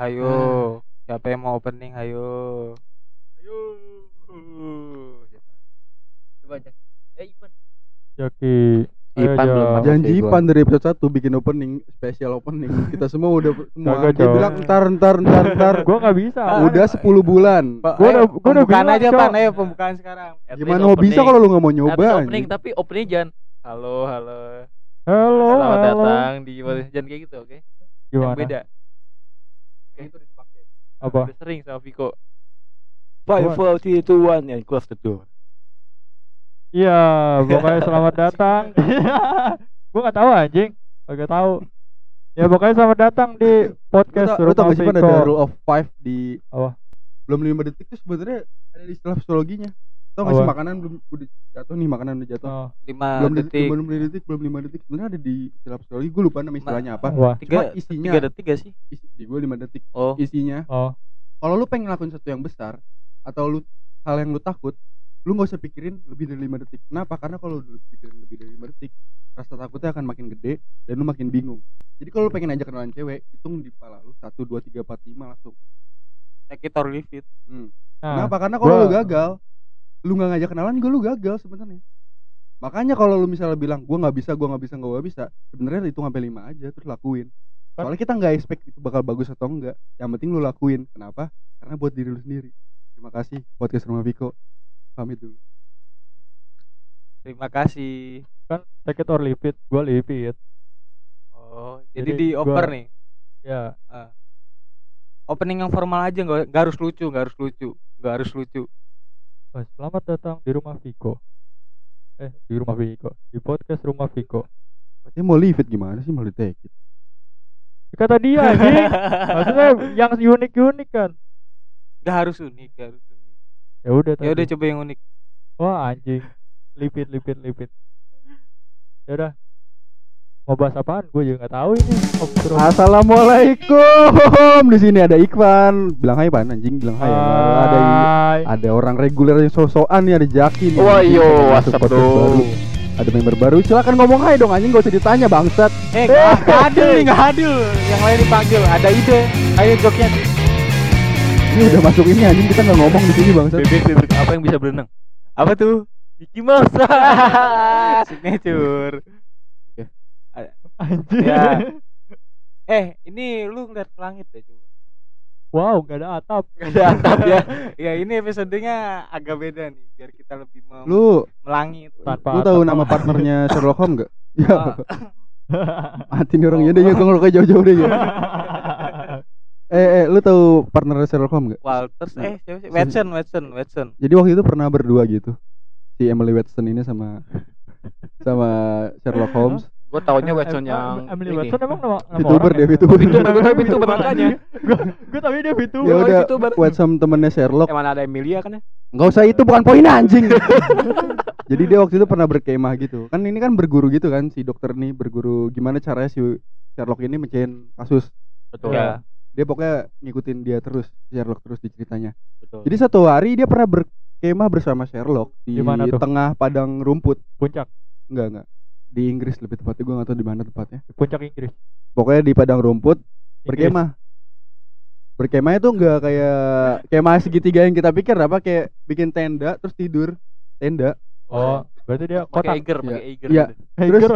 Ayo, siapa yang mau opening? Ayo. Ayo. Coba cek. Eh, Ipan. Jaki. Ayo, Ipan belum. Janji. Ipan dari episode 1 bikin opening, spesial opening. Kita semua udah semua. Kagak, Dia bilang ntar ntar ntar ntar. Gua nggak bisa. udah 10 bulan. Pak, Gua ayo, udah- gua udah pembukaan bilang, aja. Pan. Ayo pembukaan sekarang. At Gimana mau bisa opening. kalau lu nggak mau nyoba? opening anjing? tapi opening jangan halo halo Halo, selamat halo. datang di jangan kayak gitu oke Gimana? yang beda Apa? udah sering sama Viko Five, four, three, two, one, and close the door. Iya, pokoknya selamat datang. gua nggak tahu anjing. Kagak tahu. Ya pokoknya selamat datang di podcast lu tau gak sih ada rule of five di Apa? belum 5 detik itu sebenarnya ada di istilah psikologinya. Tau gak sih makanan belum udah jatuh nih makanan udah jatuh. Oh, 5 belum detik. detik. belum 5 detik belum 5 detik. Sebenarnya ada di istilah psikologi gue lupa nama istilahnya apa. Wah. cuma tiga isinya tiga detik gak sih? Isi, di gue 5 detik. Oh. Isinya Oh, kalau lu pengen ngelakuin sesuatu yang besar atau lu hal yang lu takut lu nggak usah pikirin lebih dari 5 detik. Kenapa? Karena kalau lu pikirin lebih dari 5 detik rasa takutnya akan makin gede dan lu makin bingung. Jadi kalau lu pengen ajak kenalan cewek hitung di kepala lu 1 2 3 4 5 langsung. Take it or leave it. hmm. nah, kenapa? Karena kalau lu gagal lu nggak ngajak kenalan gue lu gagal sebenarnya makanya kalau lu misalnya bilang gua nggak bisa gua nggak bisa gua nggak bisa sebenarnya hitung sampai 5 aja terus lakuin soalnya kita nggak expect itu bakal bagus atau enggak yang penting lu lakuin kenapa karena buat diri lu sendiri terima kasih podcast rumah Viko pamit dulu Terima kasih. kan take it or leave it. Gua leave it. Oh, jadi, Jadi di gua- oper nih. Ya, Opening yang formal aja nggak harus lucu, nggak harus lucu, nggak harus lucu. Oh, selamat datang di rumah Viko. Eh, di rumah Viko. Di podcast rumah Viko. katanya mau leave it gimana sih mau take it Kata dia anjing. Maksudnya yang unik-unik kan. Nggak harus unik, nggak harus unik. Ya udah Ya udah coba yang unik. Wah, anjing. Lipit, lipit, lipit. Ya udah. Mau bahas apaan? Gue juga nggak tahu ini. Obrolan. Assalamualaikum di sini ada Ikvan bilang hai pan anjing bilang hai ya. ada ada orang reguler yang sosokan nih ada Jaki nih Wah, yo, masuk what's up, podcast bro? baru. ada member baru silakan ngomong hai dong anjing gak usah ditanya bangsat Eh, nggak nggak adil nih, nggak adil. Yang lain dipanggil, ada ide. Ayo joknya. ini udah masuk ini anjing kita nggak ngomong di sini bangsat bebek bebek apa yang bisa berenang Apa tuh? Mickey Mouse Signature. Anjing. Ya. Eh, ini lu ngeliat ke langit deh coba. Wow, gak ada atap. Gak ada atap ya. ya ini episodenya agak beda nih, biar kita lebih mem- lu melangit. Tanpa lu tahu nama partnernya Sherlock Holmes gak ya Ah, mati nih orang ya deh ya gue jauh-jauh deh ya eh eh lu tahu partner Sherlock Holmes gak Walters eh siapa sih? Watson, Watson, Watson. jadi waktu itu pernah berdua gitu si Emily Watson ini sama sama Sherlock Holmes gue taunya Watson yang Emily ini. Watson emang nama nama VTuber dia ya? VTuber VTuber, gue VTuber makanya. Gue tapi dia VTuber. ya Oh, udah. Watson temennya Sherlock Emang ada Emilia kan ya nggak usah itu bukan poin anjing jadi dia waktu itu pernah berkemah gitu kan ini kan berguru gitu kan si dokter nih berguru gimana caranya si Sherlock ini mencahin kasus betul Ya. dia pokoknya ngikutin dia terus Sherlock terus di ceritanya betul jadi satu hari dia pernah berkemah bersama Sherlock di tuh? tengah padang rumput Puncak, enggak enggak di Inggris lebih tepatnya gue nggak tahu di mana tepatnya puncak Inggris. pokoknya di padang rumput Inggris. berkemah berkemah itu enggak kayak kemah segitiga yang kita pikir apa kayak bikin tenda terus tidur tenda Oh, berarti dia pakai kotak. Iya. pakai Eiger Iya. gitu. terus-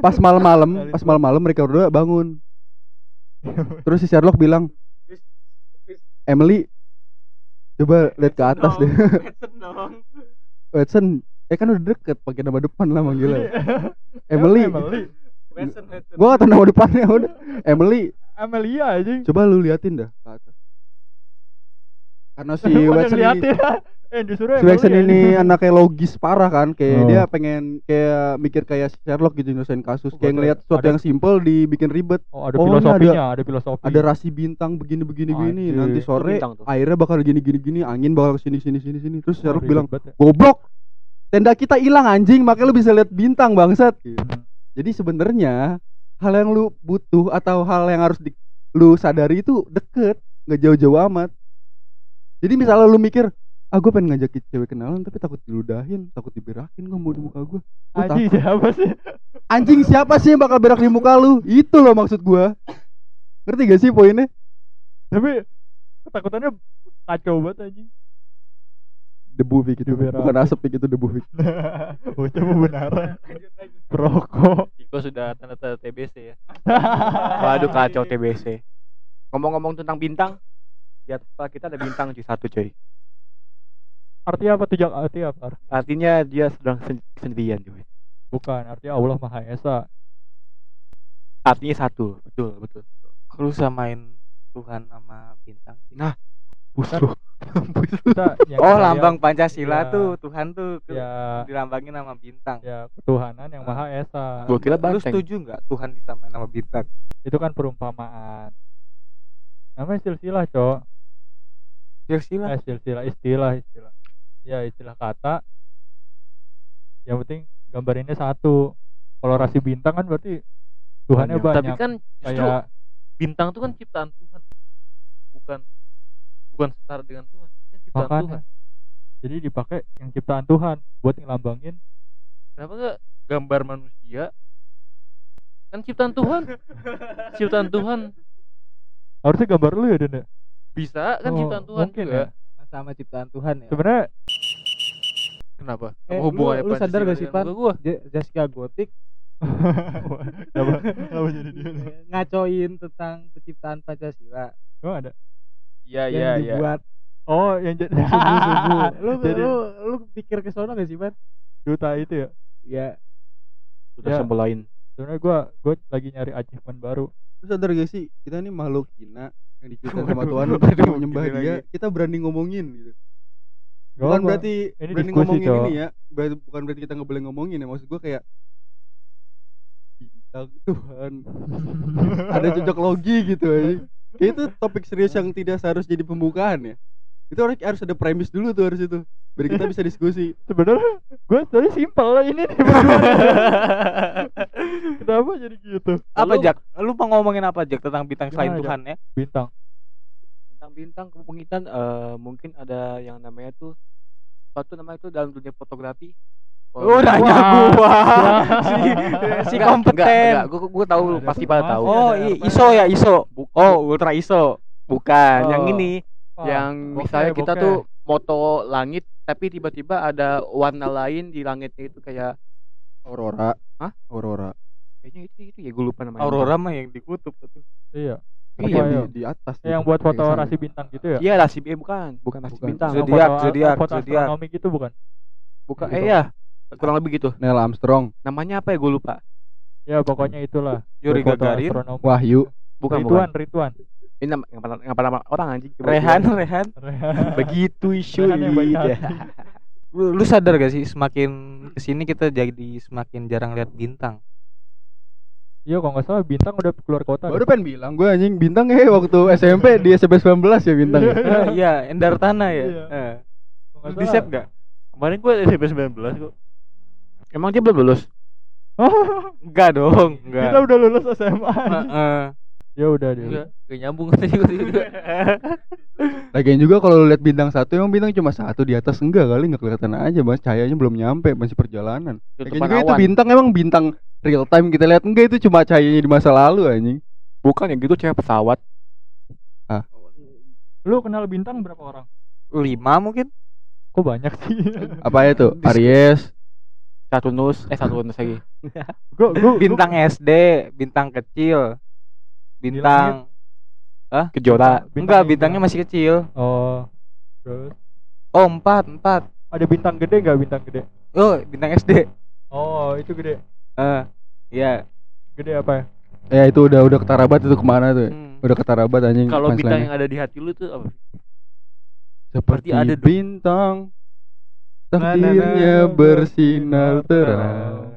pas malam-malam pas malam-malam mereka berdua bangun terus si Sherlock bilang Emily coba lihat ke atas deh Watson dong. Watson eh kan udah deket pakai nama depan lah Iya. manggilnya Emily Emily. Watson. gua gak tau nama depannya udah Emily Amelia anjing. coba lu liatin dah ke atas karena si Watson ini. Eh disuruh si Watson Emily, ini anaknya logis parah kan kayak Oh. dia pengen kayak mikir kayak Sherlock gitu nyelesain kasus Oh, kayak ada- ngelihat sesuatu ada- yang simple dibikin ribet Oh, ada Oh, filosofinya, ada filosofi. ada rasi bintang begini begini begini Anjir. nanti sore airnya bakal gini gini gini angin bakal sini sini sini sini terus Oh, Sherlock bilang ya. goblok tenda kita hilang anjing. Makanya lu bisa lihat bintang bangsat. Jadi sebenarnya hal yang lu butuh atau hal yang harus di, lu sadari itu deket nggak jauh-jauh amat. Jadi misalnya lu mikir ah gue pengen ngajakin cewek kenalan tapi takut diludahin takut diberakin gue mau di muka gue Anjing siapa sih? anjing siapa sih yang bakal berak di muka lu? Itu loh maksud gue ngerti gak sih poinnya? Tapi ketakutannya kacau banget anjing. Debu Vic itu Debu bukan asap Vic, itu debu Vic Bocah mau beneran. Perokok. Iko sudah tanda-tanda TBC ya. Waduh kacau TBC. Ngomong-ngomong tentang bintang, di atas kepala kita ada bintang cuy satu cuy. Artinya apa tuh? Artinya apa? Artinya dia sedang sen- sendirian cuy. Bukan, artinya Allah Maha Esa. Artinya satu, betul betul. Lu samain Tuhan sama bintang sih. Busuh. Kita yang oh, lambang Pancasila Iya. tuh Tuhan tuh ke- ya dilambangin sama bintang. ya ketuhanan yang Maha Esa. Gua kira Lu banteng. setuju nggak Tuhan disamain sama bintang? Itu kan perumpamaan. Namanya silsilah, Cok. Silsilah. Eh, silsilah istilah istilah. Ya, istilah kata. Yang penting gambarinnya satu. Kalau rasi bintang kan berarti Tuhannya Banyak. Tapi banyak. kan justru Kayak bintang itu kan ciptaan Tuhan. Bukan setara dengan Tuhan. Kan ciptaan makanya. Tuhan. Jadi dipakai yang ciptaan Tuhan buat ngelambangin Kenapa enggak gambar manusia? Kan ciptaan Tuhan. ciptaan Tuhan harusnya gambar lu ya Den ya? bisa kan Oh, ciptaan Tuhan mungkin juga. ya. Sama ciptaan Tuhan ya. Sebenarnya Kenapa? Eh, lu- lu sadar gak sih, Pan? gua? Jessica Gotik kenapa, kenapa jadi dia? ngacoin tentang penciptaan Pancasila Emang ada? Iya iya yang iya. dibuat Oh, yang jadi subuh-subuh. lu, Jadi- lu lu pikir ke sono gak sih, Pan? duta itu ya. Ya, Sudah Ya. sebelain. Sebenarnya gua gua lagi nyari achievement baru. Lu sadar gak sih kita ini makhluk hina yang diciptakan sama Tuhan untuk menyembah dia lagi. kita berani ngomongin gitu Gak bukan apa. berarti Ini berani ngomongin Cok. ini ya ber- bukan berarti kita nggak boleh ngomongin ya maksud gua kayak bintang Tuhan ada cocok logi gitu aja itu topik serius yang tidak seharusnya jadi pembukaan ya itu harus harus ada premis dulu tuh harus itu biar kita bisa diskusi Sebenarnya gua tadi simpel lah ini nih. Kenapa jadi gitu? apa Lu- Jak? Lu mau ngomongin apa Jak tentang bintang selain Gimana? Tuhan ya? Bintang. Tentang bintang kemungkinan eh, mungkin ada yang namanya tuh apa tuh namanya tuh dalam dunia fotografi. Oh, nanya Wah. gua. Si si kompeten. Enggak, enggak, gua, gua tahu Ada pasti pada tahu. Oh, i- apa? ISO ya, ISO. Bu- Oh, ultra ISO. bukan, yang Oh. ini Wah, yang bokeh, misalnya kita bokeh. tuh moto langit tapi tiba-tiba ada warna lain di langitnya itu kayak aurora Hah? aurora kayaknya itu itu ya gue lupa namanya. Aurora mah yang dikutub tuh. Iya. Iya, di, ya? di atas Yang gitu, buat foto kayak sana. rasi bintang gitu ya? Iya rasi eh bukan, bukan rasi Bukan. bintang. Yang Zodiak, zodiak, foto zodiak. astronomi gitu bukan? Bukan Gitu. eh ya. Kurang lebih gitu. Neil Armstrong Namanya apa ya gue lupa. Ya pokoknya itulah. Yuri Gagarin, astronomi. Wahyu Bukan Rituan, bukan. Rituan. Ini nama ngapa ngapa nama orang anjing. Rehan, gua- Rehan. Begitu isu. Rehan yang baik hati. Lu, lu sadar gak sih semakin ke sini kita jadi semakin jarang lihat bintang. Iya kalau nggak salah bintang udah keluar kota. baru pengen bilang gue anjing bintang eh waktu SMP di SMP 19 ya bintang ya. Iya, Endar Tanah ya. Iya. Eh. Kalau nggak Lu di save gak? Kemarin gua SMP 19 kok. Emang dia belum lulus? Oh, Enggak dong, kita enggak. udah lulus SMA. Heeh. ya udah deh. Enggak, gak nyambung tadi gua juga. Lagian juga kalau lu lihat bintang satu emang bintang cuma satu di atas enggak kali nggak kelihatan aja mas cahayanya belum nyampe masih perjalanan. Lagian juga itu bintang emang bintang real time kita lihat enggak itu cuma cahayanya di masa lalu anjing. Bukan ya gitu cewek pesawat. Lu kenal bintang berapa orang? Lima mungkin. Kok banyak sih? Apa ya tuh? Aries, Saturnus, eh Saturnus lagi. gua, gua, Bintang SD, bintang kecil. Bintang Kejora. enggak, bintangnya masih kecil. Oh. Terus Oh, empat, empat. ada bintang gede nggak bintang gede? Oh, bintang SD. Oh, itu gede. Eh, iya. Gede apa ya? ya itu udah udah ketarabat itu ke mana tuh? ya? Hmm. Udah ketarabat anjing. Kalau bintang yang ada di hati lu tuh apa? seperti ada bintang takdirnya na, bersinar terang.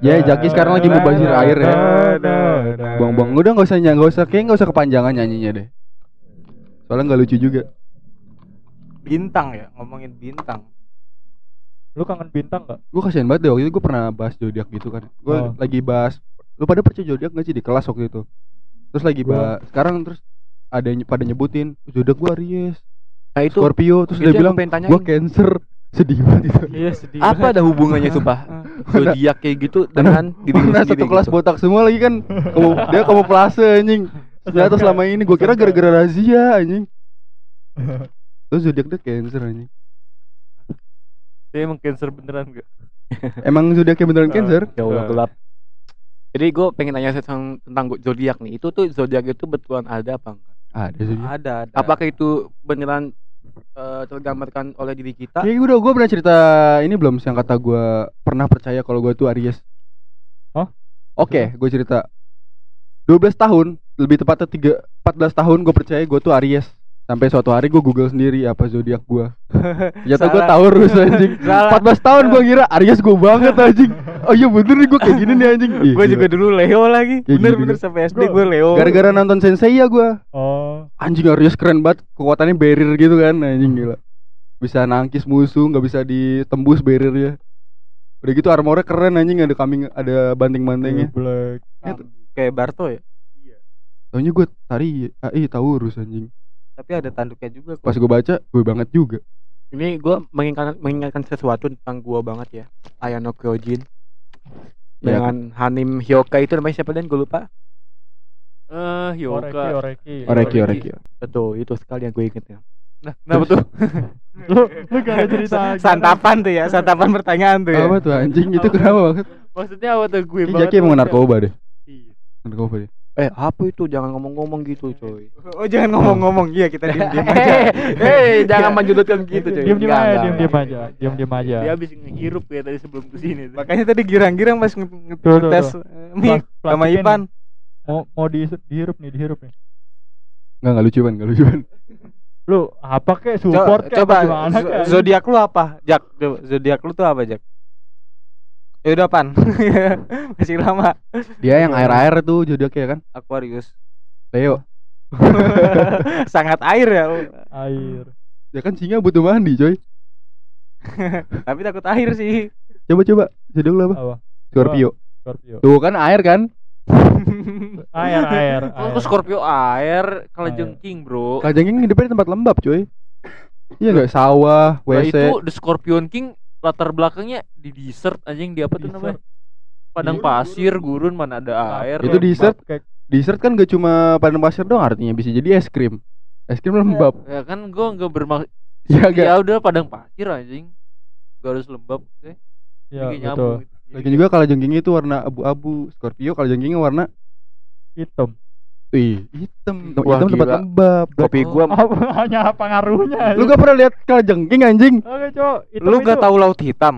Ya, Jaki sekarang lagi mubazir air ya. Nah. Buang-buang udah nggak usah nyanyi, nggak usah kayak nggak usah kepanjangan nyanyinya deh. Soalnya nggak lucu juga. Bintang ya, ngomongin bintang. Lu kangen bintang nggak? Gue kasihan banget deh waktu itu gue pernah bahas zodiak gitu kan. Gue Oh. lagi bahas. Lu pada percaya zodiak nggak sih di kelas waktu itu? Terus lagi bahas. Sekarang terus ada yang pada nyebutin zodiak gue Aries, Nah itu Scorpio, terus itu dia bilang gua pengen tanyain. gue Cancer. sedih banget itu Iya sedih. Apa ada hubungannya sumpah? Zodiak kayak gitu dengan diri sendiri satu kelas gitu. botak semua lagi kan kamu dia kamu pelase anjing ternyata selama ini gue kira gara-gara razia anjing terus zodiak dia cancer anjing Dia emang cancer beneran gak? emang zodiaknya beneran cancer Ya Allah gelap. Jadi gue pengen tanya tentang tentang zodiak nih. Itu tuh zodiak itu betulan ada apa enggak? Ada zodiak Ada ada. Apakah itu beneran eh, tergambarkan oleh diri kita? Kayaknya udah gue pernah cerita ini belum yang kata gue pernah percaya kalau gue tuh Aries. Hah? Oke, gue cerita. 12 tahun, lebih tepatnya 3 14 tahun gue percaya gue tuh Aries. Sampai suatu hari gue google sendiri apa zodiak gue. Ternyata gue Salah. Taurus anjing. Salah. 14 tahun gue kira Aries gue banget anjing. Oh iya bener nih gue kayak gini nih anjing. Gue gila. juga dulu Leo lagi. Kayak Bener bener juga. sampai SD Gua- gue Leo. Gara-gara nonton Sensei ya gue. Oh, Anjing Aries keren banget. Kekuatannya barrier gitu kan anjing gila. Bisa nangkis musuh, nggak bisa ditembus barriernya. Udah gitu armornya keren anjing ada kambing ada banting-bantingnya. black. kayak Barto ya. Taunya gue tari ah, eh Taurus anjing. Tapi ada tanduknya juga. kok. Pas gue baca, gue banget juga. Ini gue mengingatkan, mengingatkan sesuatu tentang gue banget ya. Ayano Kyojin. Ya, Dengan Hanim Hyoka itu namanya siapa dan gue lupa. Eh, Oreki, Yoga. Oreki. Oreki, Oreki. Betul, itu sekali yang gue inget ya. Nah, kenapa tuh? Lu lu gak ada cerita Santapan tuh ya, santapan pertanyaan tuh ya. Apa tuh anjing itu kenapa banget? Maksudnya apa tuh gue Ini banget Jaki emang maksudnya. narkoba deh. Iya. Narkoba deh. Eh, apa itu? Jangan ngomong-ngomong gitu, coy. Oh jangan ngomong-ngomong, iya kita diem-diem aja. Hei, jangan menjudutkan gitu, coy. Diam diam aja, diam diam aja, diam diam aja. Dia habis ngehirup ya tadi sebelum ke sini tuh. Makanya tadi girang-girang pas ngetes eh, Mik sama. Ipan. Mau mau di dihirup nih, dihirup nih. Enggak enggak lucu ban, enggak lucu ban. Lu apa kek Coba, support kek coba apa gimana zodiak lu apa? Jak, coba, zodiak lu tuh apa, Jak? Ya udah pan. Masih lama. Dia yang air-air tuh zodiaknya kan. Aquarius. Leo. Sangat air ya. air. Ya kan singa butuh mandi, coy. Tapi takut air sih. Coba coba. Zodiak lu apa? Apa? Scorpio. Scorpio. Tuh kan air kan? Air, air. Oh, air. Scorpio air, kalau Air. jengking, Bro. Kajangnya hidupnya di tempat lembab, coy. Iya enggak sawah, WC. itu The Scorpion King latar belakangnya di desert anjing di apa tuh namanya? Padang Gurun, pasir, gurun mana ada air. Itu desert. kayak Dessert kan gak cuma padang pasir doang artinya bisa jadi es krim. Es krim lembab. Ya kan gua enggak bermaksud Ya. Ya udah padang pasir anjing. Gak harus lembab, oke. ya Jadi betul. nyambung gitu. Lagi juga kalau jengking itu warna abu-abu. Scorpio kalau jengkingnya warna Hitam. Wih, hitam. Wah, hitam tempat lembab. Kopi Oh. gua Apa hanya pengaruhnya? Lu gak pernah lihat kalau jengking anjing? Oke, Cok. Hitam Lu gak itu- tahu laut hitam?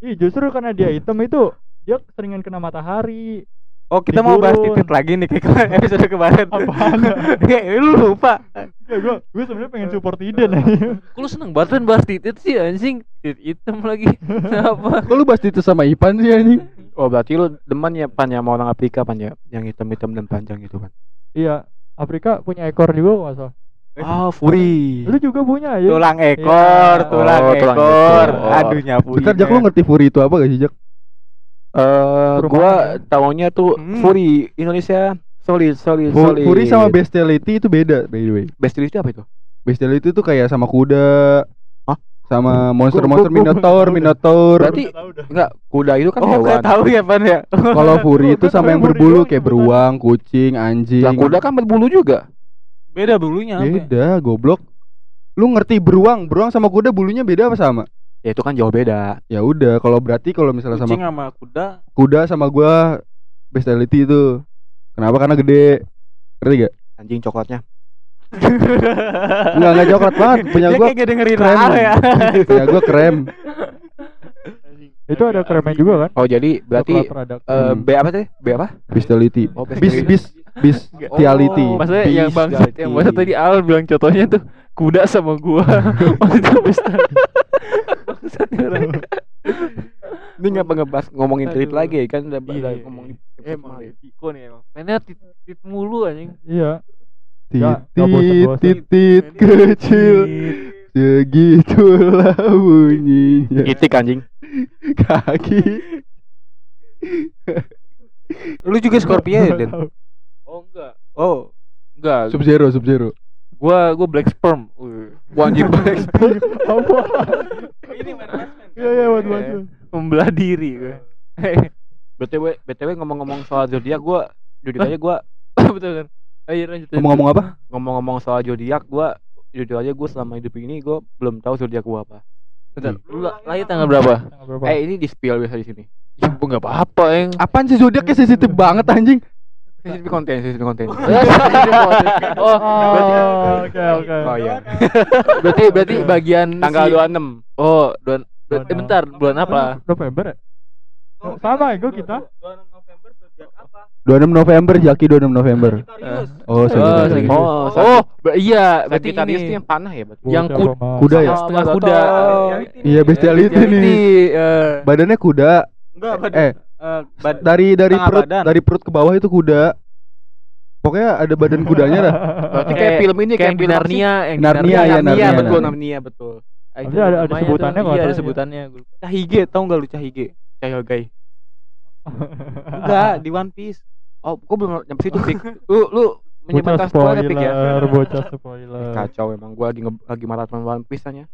Ih, justru karena dia hitam itu dia seringan kena matahari. Oh kita mau bahas Digurun. titit lagi nih kayak episode kemarin. Apaan? Ya, lu lupa. Ya gua gua sebenarnya pengen support Iden aja. Kok lu seneng banget bahas titit sih anjing? Titit hitam lagi. Apa? Kok lu bahas itu sama Ipan sih anjing? Oh, berarti lu demen ya pan ya sama orang Afrika pan ya, yang hitam-hitam dan panjang gitu kan. Iya, Afrika punya ekor juga nggak salah. Ah, Furi. Lu juga punya ya? Tulang ekor, Iya. tulang Oh, tulang ekor. ekor. Aduh nyapu. Bentar, Jak lu ngerti Fury itu apa gak sih, Jak? Eh, Perumahan gua ya? taunya tuh Hmm. Furi Indonesia solid solid solid. Fury sama bestiality itu beda, by the way. bestiality apa itu? Bestiality itu kayak sama kuda. Sama monster-monster Minotaur. Minotaur. Berarti enggak kuda itu kan Oh hewan. tahu ya pan ya. Kalau Fury itu sama yang berbulu kayak beruang, kucing, anjing. Lah kuda kan berbulu juga. Beda bulunya apa? ya? Beda, goblok. Lu ngerti beruang? Beruang sama kuda bulunya beda apa sama? Ya itu kan jauh beda. Ya udah, kalau berarti kalau misalnya sama Kucing sama kuda. kuda sama gua bestiality itu. Kenapa? Karena gede. Ngerti gak? Anjing coklatnya. Enggak, enggak coklat banget. Punya gua, kayak dengerin krem. Ya. punya gua krem. Itu ada kremnya juga kan? Oh jadi berarti eh, Hmm. B apa sih? B apa? Bestiality. Oh, Bis, bestiality. bis, bestiality. Oh. Maksudnya yang bangsat Bestiality. yang bangsat tadi Al bilang contohnya tuh kuda sama gua. Maksudnya orang. Ini ngapa ngebahas ngomongin trip Aduh. lagi kan udah, Iya, udah iya, ngomongin Emang Tiko nih emang. Mainnya tit mulu anjing. Iya. Titit, titit kecil Segitulah bunyinya Itik anjing. Kaki Lu juga Scorpio ya, Den? Oh enggak. Oh, Enggak. Sub zero, sub zero Gua gua black sperm. Wah anjing banget. Apa? ini man Iya iya buat buat. buat. membelah diri gue btw btw ngomong-ngomong soal zodiak gue jujur aja gue betul kan ayo lanjut lanjut. Ngomong-ngomong apa? ngomong-ngomong soal zodiak gue jujur aja gue selama hidup ini gue belum tahu zodiak gue apa bentar lu la- lahir tanggal berapa Tanggal berapa? eh ini di spill biasa di sini ya bu nggak apa-apa yang Apaan sih zodiaknya sensitif banget anjing? sensitif konten sensitif konten oh Oh, berarti oke oke. oh iya berarti berarti bagian tanggal si- 26 oh bulan Bulan eh, bentar bulan apa November ya? Sama ya gue kita. 26 November, Jaki 26 November. Eh, Oh, Oh, Sagittarius. Sagittarius. oh oh ba- iya berarti ini itu yang panah ya berarti Yang Mas? Kuda ya? setengah Oh, kuda Iya, bestiality nih. Bestiality, eh. Badannya kuda. Enggak, Eh, eh, bad- dari dari perut badan. dari perut ke bawah itu kuda. Pokoknya ada badan kudanya dah. berarti kayak film ini kayak film? Narnia yang Narnia, Narnia, ya, Narnia. betul Narnia betul Ah, itu ada- ada sebutannya kalau iya ada sebutannya. Cahige, tau nggak lu Cahige? Cahyo Guy Enggak, di One Piece. Oh gua belum nyampe situ pik lu lu Bocah menyebarkan spoiler pik ya spoiler, bocah spoiler. kacau emang gua lagi nge- lagi maraton One Piece nya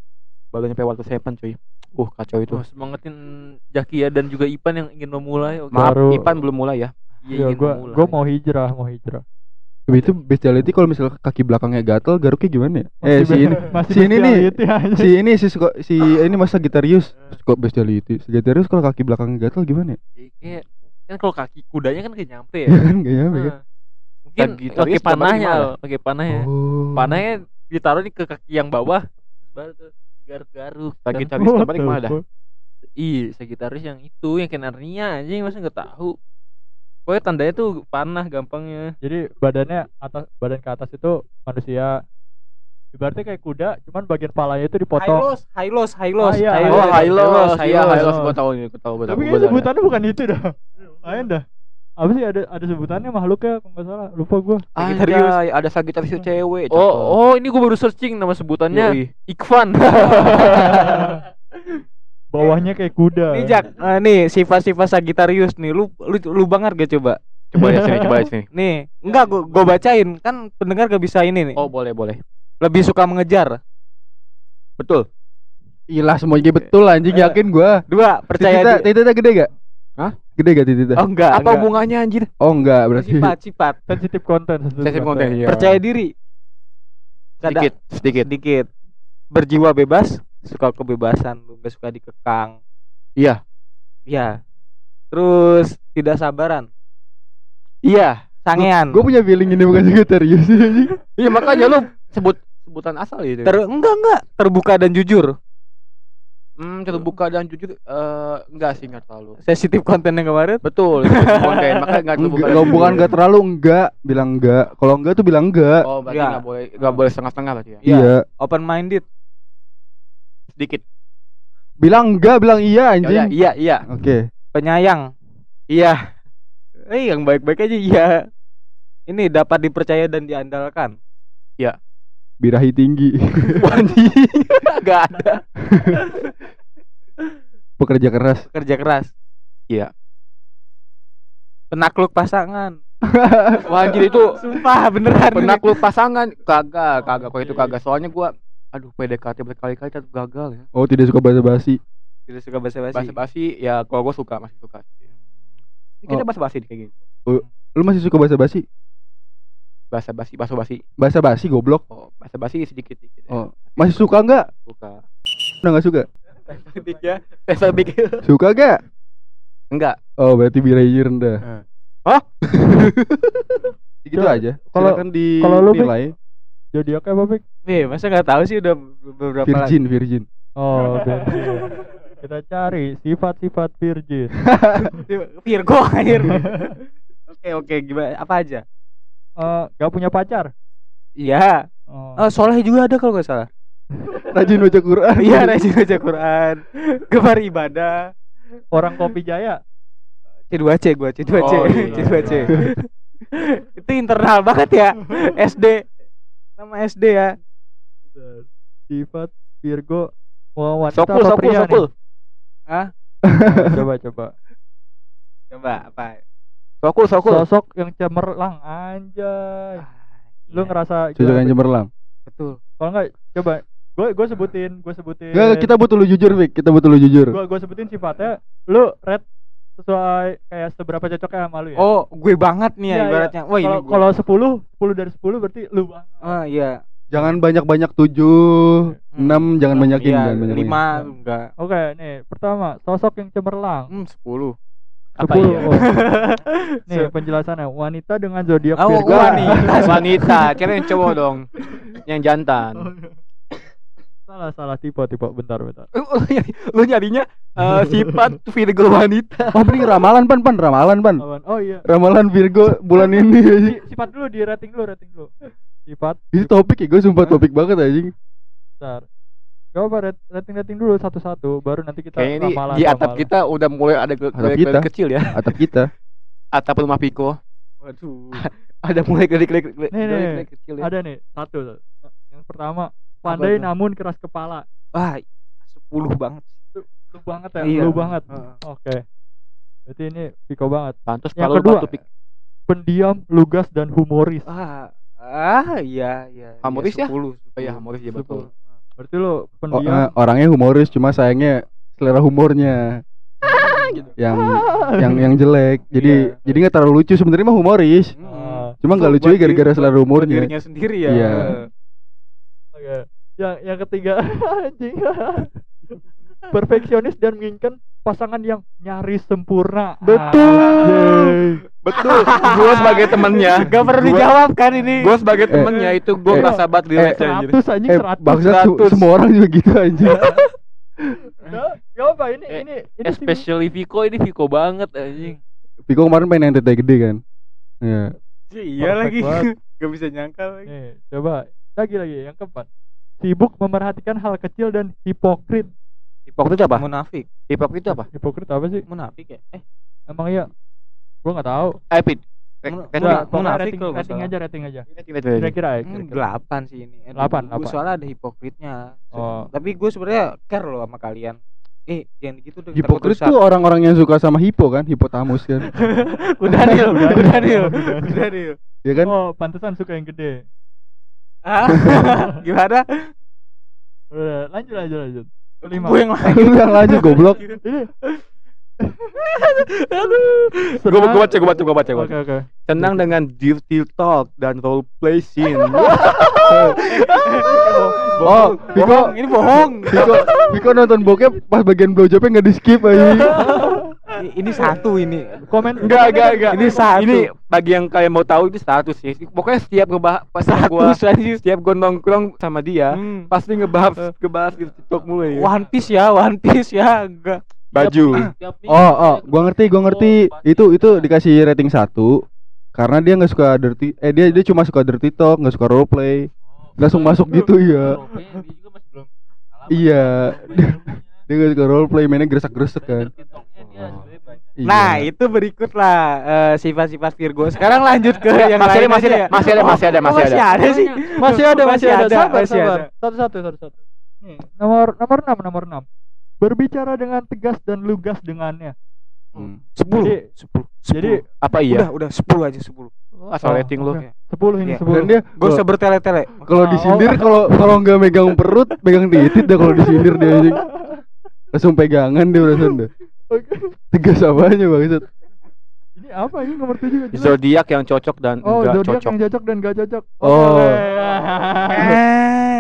baru nyampe waktu seven cuy uh kacau itu Tuh, semangatin Jaki ya dan juga Ipan yang ingin memulai oke maaf Baru- Ipan belum mulai ya Iya, ingin gua mau hijrah, mau hijrah. Tapi itu bestiality kalau misalnya kaki belakangnya gatel, garuknya gimana ya? Eh si ini masih si ini nih. si ini si suka si ini masa Sagittarius. Kok bestiality? Sagittarius kalau kaki belakangnya gatel gimana ya? Iya, kayak kan kalau kaki kudanya kan kayak nyampe ya Iya kan gak nyampe kan? Nah, mungkin pakai gambarnya panahnya pakai panahnya Oh. panahnya ditaruh di ke kaki yang bawah terus baru tuh garuk-garuk kemarin the ke mana dah fuck? Iya, Sagittarius yang itu yang kayak Narnia anjing masa nggak tahu. Pokoknya tandanya tuh panah gampangnya. Jadi badannya atas badan ke atas itu manusia. Ibaratnya kayak kuda, cuman bagian palanya itu dipotong. Hylos, Hylos, Hylos. Ah, iya, oh Hylos, Hylos iya Hylos. Hylos gua tahu nih gua tahu gua tahu Tapi gua kayak tahu. sebutannya bukan itu dah. Lain dah. Apa sih ada ada sebutannya makhluknya kalau nggak salah lupa gua. Anjay, ada Sagittarius cewek Oh, oh ini gue baru searching nama sebutannya Yoi. Ikvan. Bawahnya kayak kuda. Nih Jak, eh, nih sifat-sifat Sagittarius nih, lu lu, lu banget gak coba? coba ya sini coba ya sini Nih, enggak gua, gua bacain, kan pendengar gak bisa ini nih. oh boleh boleh Lebih suka mengejar. betul Ilah semuanya betul anjing Eh. yakin gua. Dua, percaya Titita, di- titita gede gak? Hah? Gede gak titita? Oh enggak, apa enggak. hubungannya anjir Oh enggak berarti. Sifat, sifat. sensitif konten, sensitif konten iya Percaya diri. Kada- sedikit sedikit sedikit. Berjiwa bebas, suka kebebasan, lu gak suka dikekang. Iya. Iya. Terus tidak sabaran, iya sangean. Gue punya feeling ini bukan Sagittarius anjing. iya makanya lu sebut sebutan asal itu Ter enggak enggak, terbuka dan jujur. Hmm terbuka dan jujur eh enggak sih enggak terlalu Sensitif konten yang kemarin. betul sensitif konten makanya enggak terbuka Enggak, bukan enggak terlalu enggak, bilang enggak. Kalau enggak tuh bilang enggak. oh berarti Iya. enggak boleh enggak boleh setengah-setengah berarti ya Iya. Iya. Open minded. sedikit Bilang enggak, bilang iya Ya anjing. iya iya Oke. penyayang iya eh yang baik-baik aja iya ini dapat dipercaya dan diandalkan Birahi tinggi. Enggak ada Pekerja keras. kerja keras Iya. penakluk pasangan Wah, anjir itu sumpah beneran penakluk pasangan kagak kagak kok itu kagak soalnya gua aduh PDKT berkali-kali tetap gagal ya Oh, tidak suka basa-basi. tidak suka basa-basi basa-basi ya kalau gua suka masih suka Ini kita Oh. basa-basi kayak gini Lu masih suka basa-basi? Basa-basi basa-basi Basa-basi goblok. oh basa-basi sedikit sedikit Oh. Masih suka enggak? suka Udah enggak suka? Ya Suka enggak? enggak Oh, berarti birahi rendah. Hah? Gitu Coba, aja. kalau- di kalau lu, nilai. Zodiaknya apa, Pik? nih masa nggak tahu sih udah beberapa Virgin, virgin. Oh, Virgin. Kita cari sifat-sifat virgin. Virgo akhir oke oke gimana apa aja Eh, gak punya pacar. iya Oh. oh, soleh juga ada kalau nggak salah Rajin baca Quran. iya rajin baca Quan gemar ibadah Orang kopi jaya. C2C gua C2C Oh, iya. C2C itu internal banget ya SD nama SD ya Sifat Virgo. Wah, wanita sokul apa sokul pria sokul nih? coba coba. coba apa sokul sokul Sosok yang cemerlang anjay. Lu Iya, ngerasa Cocok yang cemerlang. betul Kalau enggak coba gue gue sebutin gue sebutin Enggak, kita butuh lu jujur, Vic. Kita butuh lu jujur. gue gue sebutin sifatnya lu red sesuai kayak seberapa cocoknya sama lu ya Oh, gue banget nih ya Iya, iya. ibaratnya. Wah, ini kalau gua- kalau 10 10 dari 10 berarti lu banget Ah, iya. Jangan banyak-banyak tujuh, enam, jangan banyakin, Iya, jangan banyakin. lima enggak. oke nih pertama sosok yang cemerlang Hmm, sepuluh. Apa 10 iya? oh. nih penjelasannya wanita dengan zodiak Oh, Virgo wanita. Wanita, kira yang cowok dong. Yang jantan. salah salah tipe tipe bentar bentar Oh, iya. Lu nyarinya eh, sifat Virgo wanita. Oh, mending ramalan, Pan, Pan, ramalan, Pan. Oh iya Ramalan Virgo bulan ini. Si- sifat dulu di rating dulu rating dulu sifat Ini topik ya, gue sumpah topik banget anjing. bentar Gak apa rat- rating rating dulu satu-satu baru nanti kita Kayaknya ini ramalan, di atap ramalan. kita udah mulai ada Atap kita. kecil ya. Atap kita. Atap rumah Piko. Waduh. Ada mulai gelik-gelik Nih, nih, gelik-gelik kecil ya. ada nih satu yang pertama pandai namun keras kepala Wah, sepuluh banget. lu banget ya Iya. lu banget Heeh. oke berarti ini Piko banget Pantas Yang kalau kedua, batu pik. pendiam lugas dan humoris Ah, ah iya iya. Humoris ya? Sepuluh. Oh iya, Moris ya betul. Berarti lu Oh, pendiam eh, orangnya humoris, cuma sayangnya selera humornya yang yang yang jelek. Jadi Iya. jadi nggak terlalu lucu sebenarnya mah humoris. Ah, Cuma nggak lucu Buat gara-gara selera humornya. dirinya sendiri ya. Iya. oke yang yang ketiga anjing perfeksionis dan menginginkan pasangan yang nyaris sempurna Betul. Betul. Gua sebagai temennya. Gak perlu Gua- dijawab kan ini. Gue sebagai temennya itu gue eh, merasa banget eh, relax anjir. seratus anjing Eh, seratus bangsa se- 100. semua orang juga gitu anjing. Gak apa ini Eh, ini ini Especially Viko ini Viko banget anjing. Piko kemarin main yang tete gede kan. Iya. iya lagi. Gak bisa nyangka lagi. Nih, coba lagi lagi yang keempat. Sibuk memerhatikan hal kecil dan hipokrit. Hipokrit apa? Munafik. Hipokrit itu apa? Hipokrit apa sih? Munafik ya? Eh, Emang iya? Gua nggak tahu. Eh, Pit. Enggak, munafik rating, rating aja, rating aja. Kira-kira ya. Hmm, kira-kira. delapan sih ini. Eh, Delapan, Gue soalnya ada hipokritnya. Oh. Tapi gue sebenarnya care loh sama kalian. Eh, jangan gitu dong. Hipokrit tuh orang-orang yang suka sama hipo kan, hipotamus kan. udah Nil, Udah, udah Nil, udah. Nil. Ya kan? Oh, pantesan suka yang gede. Ah, Gimana? Udah, lanjut lanjut lanjut. Kelima. Gue yang lain. Lu yang lanjut goblok. Ini Gue gue baca, gue baca, gue baca, gue Oke baca. oke. Senang dengan dirty talk dan role play scene. Oh, Piko, Bohong, ini bohong. Piko, Piko nonton bokep pas bagian blowjobnya nggak di skip aja. Ini satu ini. Komen Enggak, enggak, enggak. Ini satu. Ini bagi yang kalian mau tahu itu status sih. Pokoknya setiap ngebahas pas gua setiap gua nongkrong sama dia, Hmm. pasti ngebahas ngebahas di TikTok mulu ya. One Piece ya, One Piece ya, enggak. Baju. Oh, oh, gua ngerti, gua ngerti. Itu itu dikasih rating satu karena dia nggak suka dirty eh dia dia cuma suka dirty talk, nggak suka role play. Langsung masuk gitu ya. Iya. Dia nggak suka role play, mainnya gresek-gresek kan. Iya. Nah, itu berikutlah eh, sifat-sifat Virgo. Sekarang lanjut ke yang masih ada, lain masih ada, ya. masih ada, masih ada, Oh, masih ada. ada sih. masih ada masih ada. Sabar masih sabar. ada. Satu-satu satu-satu. Nih, nomor nomor 6 nomor 6. Berbicara dengan tegas dan lugas dengannya. Hmm. Sepuluh, Jadi- sepuluh, Jadi Apa udah, iya? udah sepuluh aja sepuluh. Asal Oh, rating lu. oke. 10 ini Iya. 10. Dan dia Gue kalau- usah bertele-tele. kalau disindir kalau kalau nggak megang perut, pegang titit dah kalau disindir dia anjing. Langsung pegangan dia perasaan dah. Tegas apanya bangsat. Ini apa ini nomor 7 kan? Zodiak yang cocok dan Oh, enggak zodiak cocok. yang cocok dan gak cocok. Oh. Eh.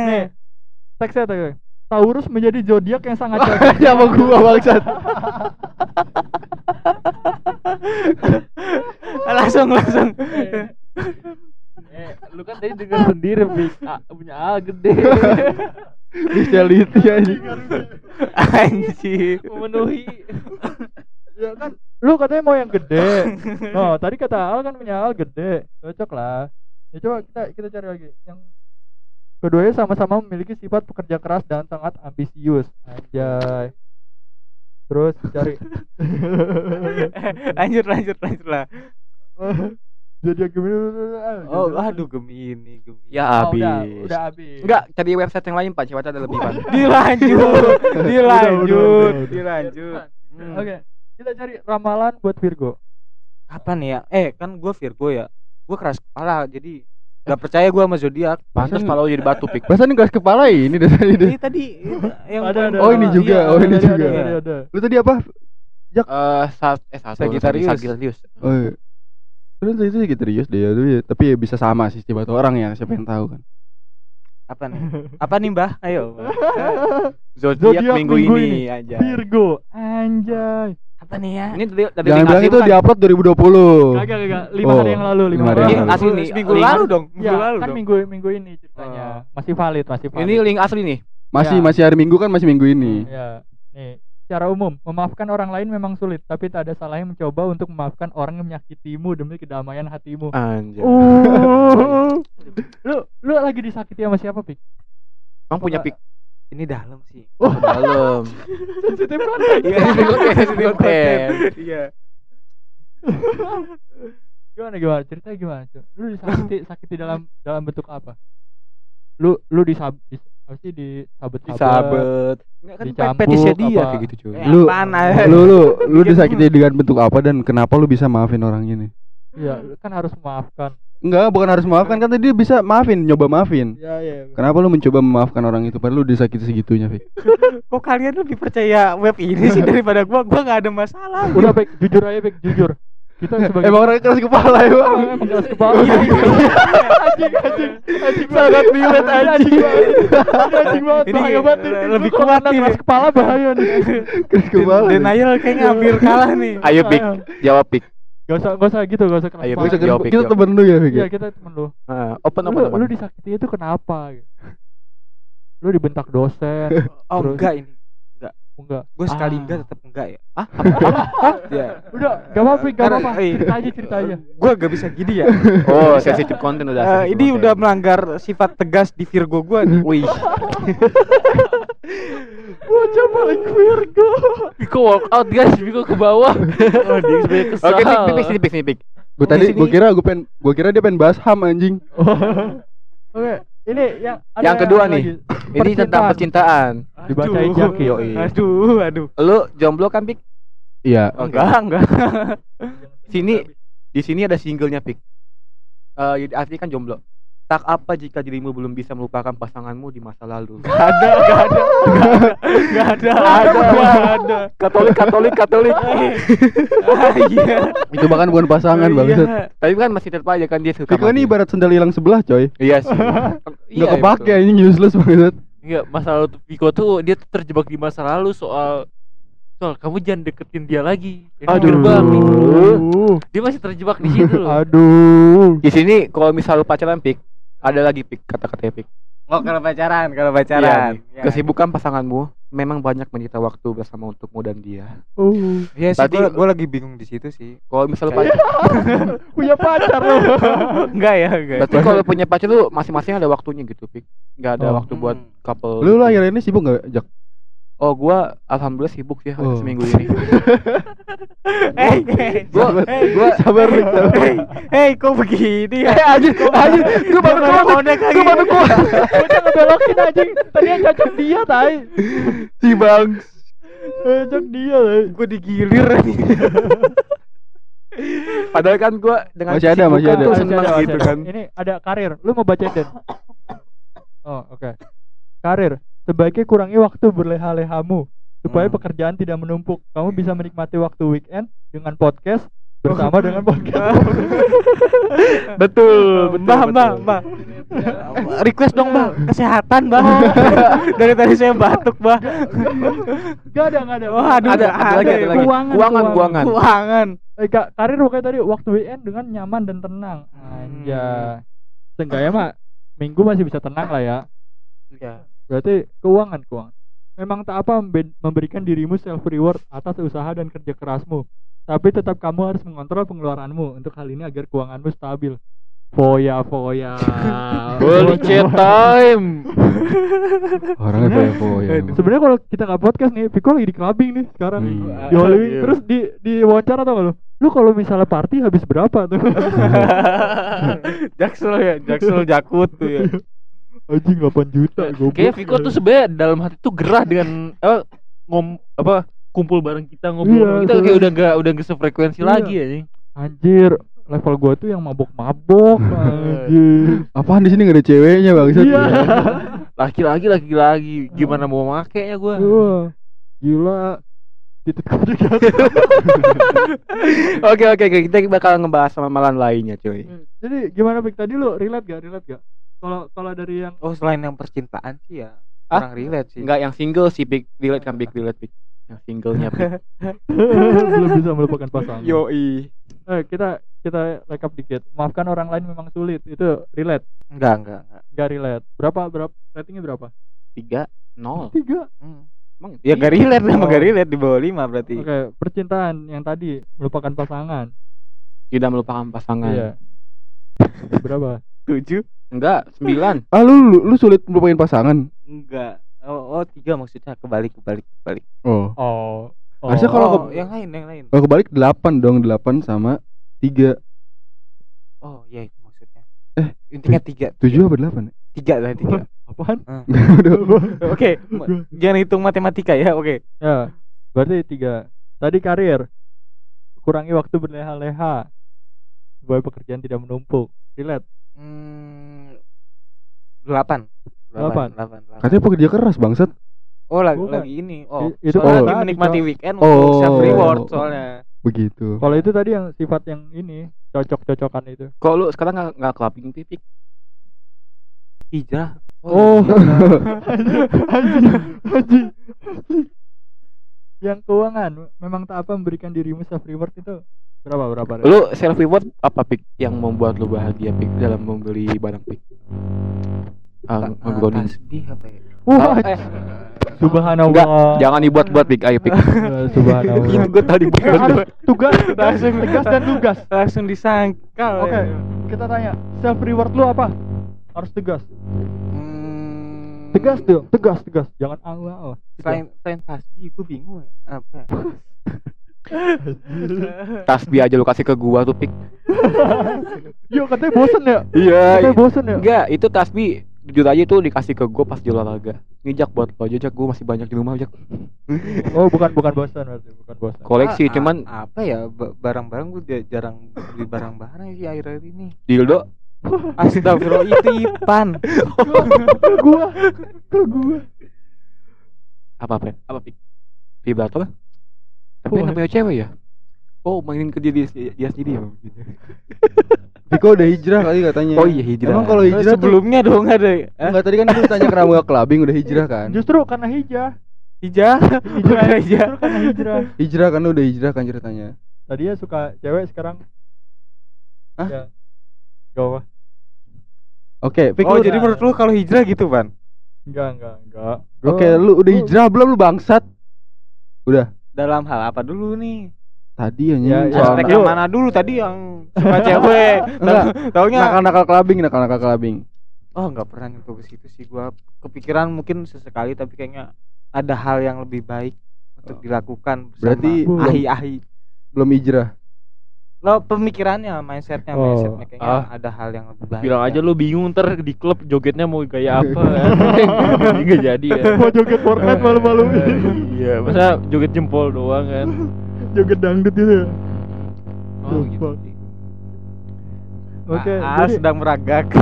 Nih, teksnya tuh. Taurus menjadi zodiak yang sangat cocok. Sama gua bangsat. langsung langsung. Eh, lu kan tadi dengar sendiri Big. A, punya A gede. Bestiality anjing. Anjir. Memenuhi. ya kan lu katanya mau yang gede. Oh, tadi kata Al kan punya Al gede. Cocok lah. Ya coba kita kita cari lagi yang keduanya sama-sama memiliki sifat pekerja keras dan sangat ambisius. Anjay. Terus cari lanjut lanjut lanjut lah. jadi gimana? Oh, aduh Gemini, Gemini. Ya Oh, udah, habis. udah habis. Enggak, cari website yang lain Pak, siapa tahu ada lebih Pak. Dilanjut, udah, dilanjut, udah, udah. dilanjut. Hmm. Oke, kita cari ramalan buat Virgo. Apa nih ya? Eh, kan gue Virgo ya. Gue keras kepala, jadi Gak percaya gua sama zodiak. Pantas kalau jadi batu pik. Perasaan gas kepala ini dari tadi deh. Ini tadi yang Ada, ada, Oh, ini juga. Iya, Oh, ini ada, juga. ada, ada, ada. Lu tadi apa? Eh, saat eh satu Sagittarius. Sagittarius. Oh, iya. Terus itu Sagittarius deh, tuh ya. tapi ya bisa sama sih tiba orang ya, siapa yang tahu kan. apa nih? Apa nih, Mbah? Ayo. Zodiak Zodiak minggu, minggu ini, ini. aja. Virgo, anjay. Apa nih ya? Ini tadi tadi Jangan bilang itu bukan? diupload 2020. Kagak kagak, lima Oh, hari yang lalu, lima lima hari hari yang lalu. asli nih. Seminggu Link- lalu dong. Ya, Minggu lalu kan dong. minggu minggu ini ceritanya. Masih valid, masih valid. Ini link asli nih. Masih Ya. masih hari Minggu kan masih Minggu ini. Ya, nih. Secara umum, memaafkan orang lain memang sulit, tapi tak ada salahnya mencoba untuk memaafkan orang yang menyakitimu demi kedamaian hatimu. Anjay. Uh. lu lu lagi disakiti sama siapa, Pik? Emang punya pik Ini dalam sih. oh, dalam. Sensitif banget. Iya, konten, ini konten. Iya. gimana gimana? Ceritanya gimana? Cuk? Lu disakiti sakiti dalam dalam bentuk apa? Lu lu disab dis, apa sih disabet Disabet. Enggak kan Dicambuk, petisnya dia apa? kayak gitu, cuy. Lu lu lu lu disakiti dengan bentuk apa dan kenapa lu bisa maafin orang ini? Iya, kan harus memaafkan. Enggak, bukan harus maafkan kan tadi dia bisa maafin, nyoba maafin. Iya, iya. Kenapa lu mencoba memaafkan orang itu padahal lu disakiti segitunya, Fik? Kok kalian lebih percaya web ini sih daripada gua? Gua nggak ada masalah. Udah, Pik, jujur aja, Pik, jujur. Kita sebagai Emang orangnya keras kepala ya, Bang. Emang keras kepala. Iya, anjing, anjing, anjing Sangat relate, anjing. anjing banget. Bahaya banget. nih. lebih kuat nih. Keras kepala bahaya nih. Keras kepala. Denial kayaknya hampir kalah nih. Ayo pik, jawab pik. Gak usah, gak usah gitu, gak usah keras Ayo. Bisa Jawab, Fik, kita temen lu ya, Fik. Iya, ya? kita temen lu. Nah, open Lu, open open. lu disakiti itu kenapa? gitu? Lu dibentak dosen. Oh enggak ini. Enggak. Gue sekali Ah. enggak tetap enggak ya. Ah, apa? Ya. Udah, gak apa-apa, gak apa-apa. iya. Cerita aja, cerita aja. Gue gak bisa gini ya. Oh, sensitif konten udah. Eh, sensitif ini konten. udah melanggar sifat tegas di Virgo gue nih. Wih, Bocah paling Virgo. Piko walk out guys, Piko ke bawah. Oh, dia sebenarnya kesal. Oke, pik, pik, pik, pik, Di tadi gua kira gua pengen gua kira dia pengen bahas HAM anjing. Oke, ini yang ada Yang kedua nih. lagi. Ini tentang percintaan. Dibacain Aduh. Jaki. Yoi. Aduh, aduh. Lu jomblo kan, pik? Iya. Oke. Enggak, enggak. Sini di sini ada singlenya, pik. Eh, jadi asli kan jomblo. Tak apa jika dirimu belum bisa melupakan pasanganmu di masa lalu. Gak ada, gak ada, gak ada, gak ada, gak ada. Katolik, Katolik, Katolik. Ah, iya. Itu bahkan bukan pasangan, Iya. bangsat. Tapi kan masih tetap aja kan dia suka. Sama ini ibarat sendal hilang sebelah, coy. Iya sih. Enggak kepake anjing useless banget. Enggak, masalah tuh Piko tuh dia tuh terjebak di masa lalu soal soal kamu jangan deketin dia lagi. Yang di gerbang gitu. Aduh. Dia masih terjebak di situ loh. Aduh. Di sini kalau misal lu pacaran, pik, ada lagi pik kata-katanya pik. Oh, kalau pacaran, kalau Iya, pacaran. nih. Kesibukan pasanganmu memang banyak menyita waktu bersama untukmu dan dia. Uh, Iya sih, Tadi- gua, gua lagi bingung di situ sih. Kalau misal lu pacar, punya pacar lo. Enggak ya, enggak. berarti kalau punya pacar lu masing-masing ada waktunya gitu, pik. Nggak ada Oh. waktu buat Hmm. couple. Lu lu akhir ini sibuk enggak, Jak? Oh, gua alhamdulillah sibuk sih Oh. seminggu ini. Eh, eh, Gua gua Sabar, sabar. Hei, hei, kok begini ya? Eh, anjing, anjing, gua baru Gua konek. lagi. Gua baru konek. Bocah ngebelokin anjing. Tadi yang cocok dia, tai. Si Bang. Cocok dia. Gue digilir nih. padahal kan gua dengan Masih ada, masih ada. Masih ada, gitu kan. Ini ada karir. Lu mau bacain Den? Oh, oke. Karir. Sebaiknya kurangi waktu berleha-lehamu supaya Hmm. pekerjaan tidak menumpuk. Kamu bisa menikmati waktu weekend dengan podcast bersama dengan podcast. Betul, Mbah, mbah, mbah. Request dong, Mbah. Kesehatan, Mbah. Dari tadi saya batuk, Mbah. Gak ada, gak ada. Oh, aduh, Ada, ada lagi, ada lagi. Keuangan, Keuangan, keuangan. Eh, Kak, karir pokoknya tadi waktu weekend dengan nyaman dan tenang. Anjay. Seenggaknya mah minggu masih bisa tenang lah ya. Iya. Berarti keuangan, keuangan. Memang tak apa membe- memberikan dirimu self reward atas usaha dan kerja kerasmu. Tapi tetap kamu harus mengontrol pengeluaranmu untuk hal ini agar keuanganmu stabil. Foya, foya. Holy chat time. Orangnya foya ya. Sebenarnya kalau kita nggak podcast nih, Piko lagi di clubbing nih sekarang. Hmm. Di Halloween. Terus di di wawancara tau gak lu? Lu kalau misalnya party habis berapa tuh? Jaksel ya, Jaksel Jakut tuh ya. Anjing 8 juta goblok. Kayak Piko tuh sebenarnya dalam hati tuh gerah dengan apa ngom apa kumpul bareng kita ngobrol Iya, kita kayak udah gak udah gak sefrekuensi Iya. lagi ya Anjir, level gua tuh yang mabok-mabok anjing. Apaan di sini gak ada ceweknya bang? Iya. Laki-laki laki-laki gimana mau makainya gua? Wah, gila. Titik. Oke oke oke kita bakal ngebahas sama malan lainnya cuy. Jadi gimana Pik tadi lu relate gak? Relate gak? Kalau kalau dari yang Oh selain yang percintaan sih ya Ah? kurang relate sih. Enggak yang single sih big delete kan big delete big. Yang singlenya belum bisa melupakan pasangan. Yoi. Eh, kita kita rekap dikit. Maafkan orang lain memang sulit. Itu relate. Enggak enggak enggak. Gak relate. Berapa berapa ratingnya berapa? Tiga nol. Tiga. Hmm. Emang Ya gak relate Oh. emang gak relate di bawah 5 berarti. Oke, percintaan yang tadi melupakan pasangan. tidak melupakan pasangan. Iya. Berapa? Tujuh? Enggak, sembilan. Ah lu, lu lu sulit melupain pasangan? Enggak. Oh, oh tiga maksudnya kebalik kebalik kebalik. Oh. Oh. oh. Harusnya kalau oh, ke- yang lain yang lain. Kalau kebalik delapan dong, delapan sama tiga. Oh iya itu maksudnya. Eh, intinya tiga. Tujuh apa delapan? Tiga lah tiga. apaan? Oke, ma- jangan hitung matematika ya. Oke. Ya, berarti tiga. Tadi karir. Kurangi waktu berleha-leha. Supaya pekerjaan tidak menumpuk. Relate. Hmm, delapan. Delapan. Delapan. Katanya pekerja keras bangsat. Oh lagi, Bukan. lagi ini. Oh, I- itu soalnya kan lagi menikmati weekend Oh. untuk self reward soalnya. Begitu. Kalau itu tadi yang sifat yang ini cocok-cocokan itu. Kok lu sekarang nggak nggak clubbing titik? Hijrah. Oh, anjing, anjing, anjing. Yang keuangan memang tak apa memberikan dirimu self reward itu berapa berapa? Lu self reward apa pik yang membuat lu bahagia pik dalam membeli barang pik? Ah, Ta- ngegrounding. tasbih apa ya? Wah, Ah, eh, subhanallah. enggak, jangan dibuat-buat pik, ayo pik. Eh, subhanallah. Itu gue tadi harus tugas, Langsung. tegas dan tugas. Langsung disangkal. Oke, ya. kita tanya, self reward lu apa? Harus tegas. Hmm, Tegas dong, tegas, tegas. Jangan awal. Selain selain tasbih, gue bingung ya. Apa? Tasbih aja lu kasih ke gua tuh pik. Yo, katanya bosen ya? Iya. Katanya bosen ya? Enggak, itu tasbih jujur aja itu dikasih ke gua pas di olahraga. Nih Jak buat lo aja gua masih banyak di rumah Jak. Oh, bukan bukan bosan berarti, bukan bosan. Koleksi Ah, cuman ah, apa ya ba- barang-barang gue jarang beli barang-barang sih akhir-akhir ini. dildo Astagfirullah itu Ipan. ke gua, ke gua. apa apa apa pik vibrator tapi Wah. namanya cewek ya oh mainin ke dia dia, dia sendiri ya Viko udah hijrah kali katanya. oh iya hijrah Emang kalau Oh, hijrah tuh sebelumnya dong ada. Eh, Enggak tadi kan lu tanya kenapa gak clubbing udah hijrah kan? Justru karena hijrah. Hijrah, Hijau. justru karena hijrah. Hijrah kan lu udah hijrah kan ceritanya. Tadinya suka cewek sekarang Hah? Ya. Gak apa. Oke, Viko Oh, jadi menurut lu kalau hijrah gitu, Pan? Enggak, enggak, enggak. Oke, lu udah hijrah belum lu bangsat? Udah. Dalam hal apa dulu nih? Tadi anjing Ya, ya. Aspek yang mana dulu tadi yang suka cewek? Enggak. Taunya nakal-nakal clubbing, nakal-nakal clubbing. Oh nggak pernah nyentuh ke situ sih gua kepikiran mungkin sesekali tapi kayaknya ada hal yang lebih baik untuk Oh. dilakukan bersama Berarti belum- ahi-ahi Belum hijrah. Lo pemikirannya mindsetnya Oh. mindsetnya kayaknya Ah. ada hal yang lebih baik Bilang aja ya. lu bingung ntar di klub jogetnya mau gaya apa Jadi nggak jadi ya Mau joget Fortnite malu-malu Iya masa joget jempol doang kan Joget dangdut gitu ya oh The gitu. Oke, Ah, jadi sedang meragak